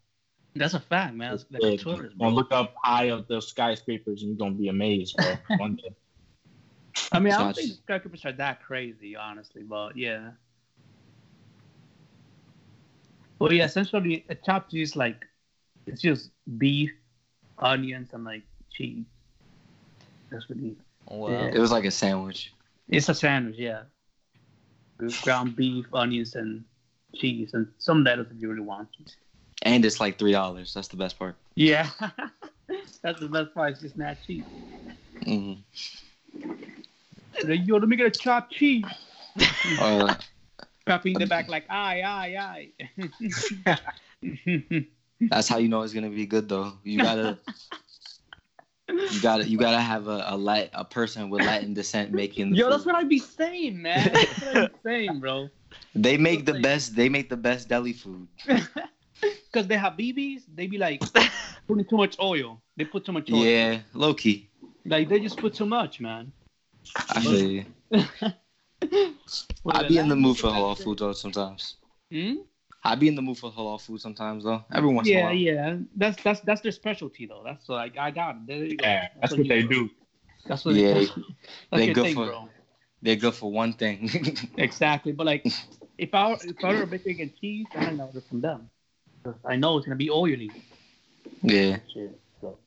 That's a fact, man. That's like Yeah, a tourist, you're bro. gonna look up high up those skyscrapers and you're gonna be amazed, bro. *laughs* One day. I mean, I don't think skyscrapers are that crazy, honestly, but yeah. Well, yeah, essentially, a chop is like it's just beef, onions, and like cheese. That's really Wow. Yeah. It was like a sandwich. it's a sandwich, yeah. Ground beef, onions, and cheese, and some lettuce if you really want. And it's like three dollars. That's the best part. Yeah, *laughs* that's the best part. It's just not cheap. hmm Like, Yo, let me get a chopped cheese. Uh, Puppy in the back, like aye, aye, aye. *laughs* that's how you know it's gonna be good though. You gotta. *laughs* You gotta, you gotta have a a, Lat, a person with Latin descent making. The Yo, food. that's what I'd be saying, man. That's what I be saying, bro. They make the best. They make the best deli food. *laughs* Because they have BBs, they be like *laughs* putting too much oil. They put too much oil. Yeah, low key. Like they just put too much, man. I feel you. *laughs* I be in the mood for halal food though sometimes. Hmm? I be in the mood for halal food sometimes though. Every once in a Yeah, while. yeah. yeah. That's that's that's their specialty though. That's like I got it. There you go. Yeah, that's what they do. That's what Yeah, they, that's, they your good thing, for- bro. They're good for one thing. *laughs* Exactly. But like if I if I were a big egg and cheese, I don't order from them. I know it's gonna be oily. yeah. Shit. So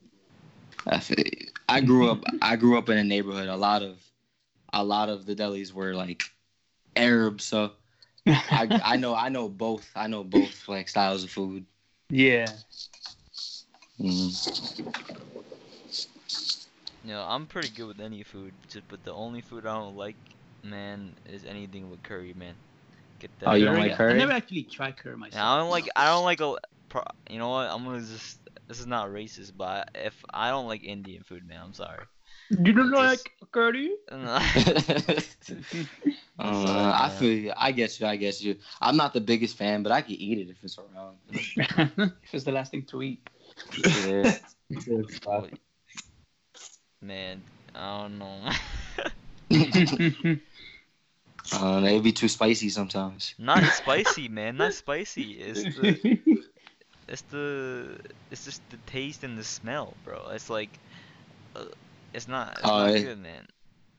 I. I grew up. I grew up in a neighborhood. A lot of, a lot of the delis were like Arab. So I, I know. I know both. I know both like styles of food. *laughs* Yeah. Mhm. You know, I'm pretty good with any food, just but the only food I don't like, man, is anything with curry, man. Get that. Oh, you don't like curry? I never actually tried curry myself. Yeah, I don't like. I don't like a. You know what? I'm gonna just. This is not racist, but if I don't like Indian food, man, I'm sorry. You don't like Just- curry? *laughs* *laughs* Uh, I feel you. I guess you. I guess you. I'm not the biggest fan, but I can eat it if it's around. *laughs* if it's the last thing to eat. Yeah. Man, I don't know. *laughs* Uh, it'd be too spicy sometimes. not *laughs* spicy, man. Not spicy. It's the. It's the. It's just the taste and the smell, bro. It's like. Uh, it's not. It's not it- good, man.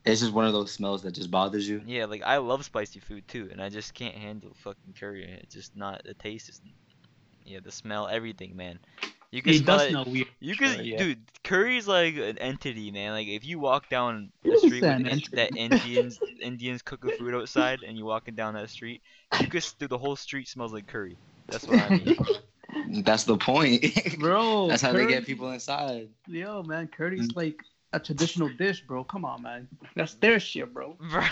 It's just one of those smells that just bothers you. Yeah, like I love spicy food too, and I just can't handle fucking curry. It's just not the taste is, yeah, the smell, everything, man. You can It smell does it. smell weird. You can, Sure, yeah. dude. Curry's like an entity, man. Like if you walk down the What is street with an in- entity? that Indians Indians cooking food outside, and you're walking down that street, you could s- the whole street smells like curry. That's what I mean. *laughs* That's the point. *laughs* Bro, That's how they curry- get people inside. Yo, man, curry's mm. like a traditional dish, bro. Come on, man. That's their shit, bro. *laughs* Bro,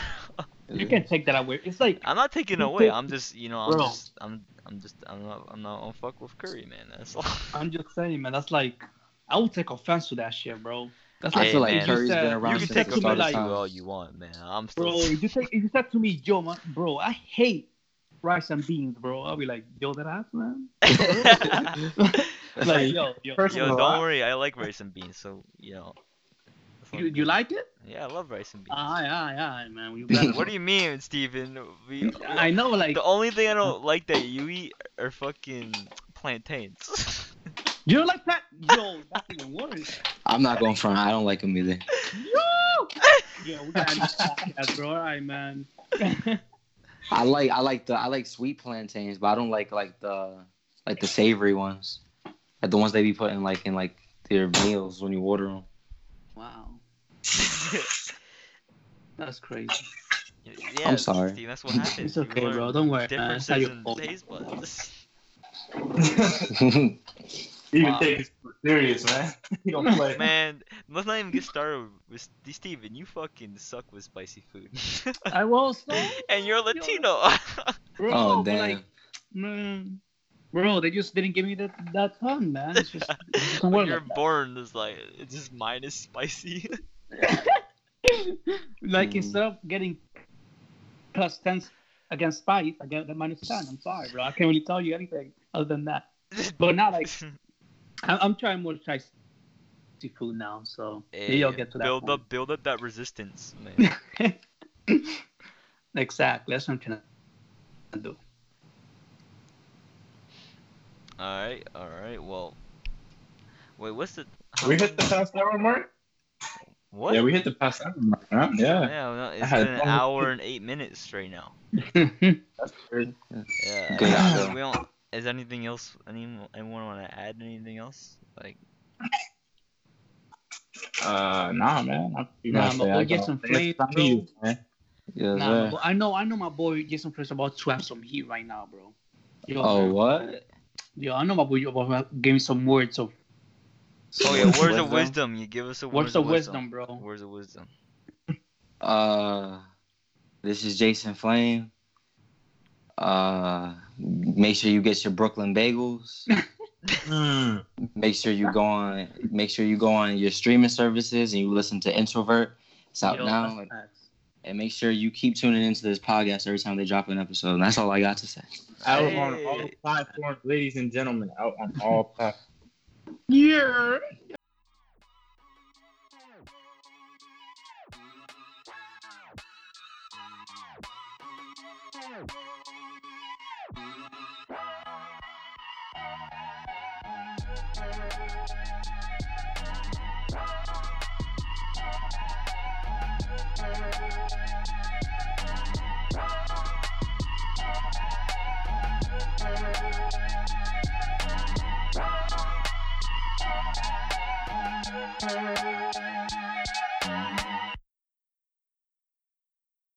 You can't take that away. It's like I'm not taking You away. I'm just, you know, I'm Bro. just, I'm, I'm just, I'm not, I'm not on fuck with curry, man. That's all. *laughs* I'm just saying, man. That's like I would take offense to that shit, bro. That's I like Hey, feel like man. curry's said- been around you can can since take take the to me start like- all you want, man. I'm still. bro. If you take, if you said to me, Joe, man, bro, I hate rice and beans, bro. I'll be like, yo, that ass, man. *laughs* like, yo, yo, First Yo, of all, don't I- worry. I like rice and beans, so you know. That's you, you like it? Yeah, I love rice and beans. Aye, aye, aye, man. You *laughs* got what do you mean, Steven? We, I know, like, the only thing I don't like that you eat are fucking plantains. *laughs* you don't like that? Yo, that's even worse. I'm not going front. I don't like them either. Yo, yo, we gotta podcast, bro. All right, man. *laughs* I like I like the I like sweet plantains, but I don't like like the like the savory ones. Like the ones they be putting like in like their meals when you order them. Wow, *laughs* that's crazy. yeah, I'm sorry. Steve, that's what happens. It's okay, learn bro. Don't worry, man. It's not Differences your fault. taste buds. *laughs* *laughs* Even Wow. take it serious, man. you don't play. Man, let's not even get started with Steven. You fucking suck with spicy food. I was, so, and you're Latino. bro. oh but damn. like, man, bro, they just didn't give me that that tongue, man. It's just, it doesn't you're like that. born is like it's just minus spicy. *laughs* like Mm. instead of getting plus ten against spice, I get the minus ten. I'm sorry, bro. I can't really tell you anything other than that. But now, like, *laughs* I'm, I'm trying more spicy food now, so maybe I'll get to that. build point. up, build up that resistance, man. *laughs* exactly. That's what I'm trying to do. all right, all right. Well, wait, what's the? how we hit the long- past hour mark. What? Yeah, we hit the past hour mark. Huh? Yeah, Yeah, no, it's had been an fun. hour and eight minutes right now. *laughs* that's crazy. Yeah. Good we don't, is anything else? Anyone, anyone want to add anything else? Like, Uh, nah, man. I'm Nah, much but we'll I get some it's flavor, you, man. Yes, nah, sir. I know, I know my boy Jason Fresh about to have some heat right now, bro. Yo, Oh what? yo, I know my boy about to give me some words of oh yeah, Words words of of wisdom. You give us a words of wisdom, bro. Words of wisdom. *laughs* Uh, this is Jason Flame. Uh, make sure you get your Brooklyn bagels. Mm. *laughs* *laughs* Make sure you go on. Make sure you go on your streaming services and you listen to Introvert. It's out Yo, now. that's. And make sure you keep tuning into this podcast every time they drop an episode. And that's all I got to say. Out on all platforms, ladies and gentlemen. Out on all platforms. Yeah.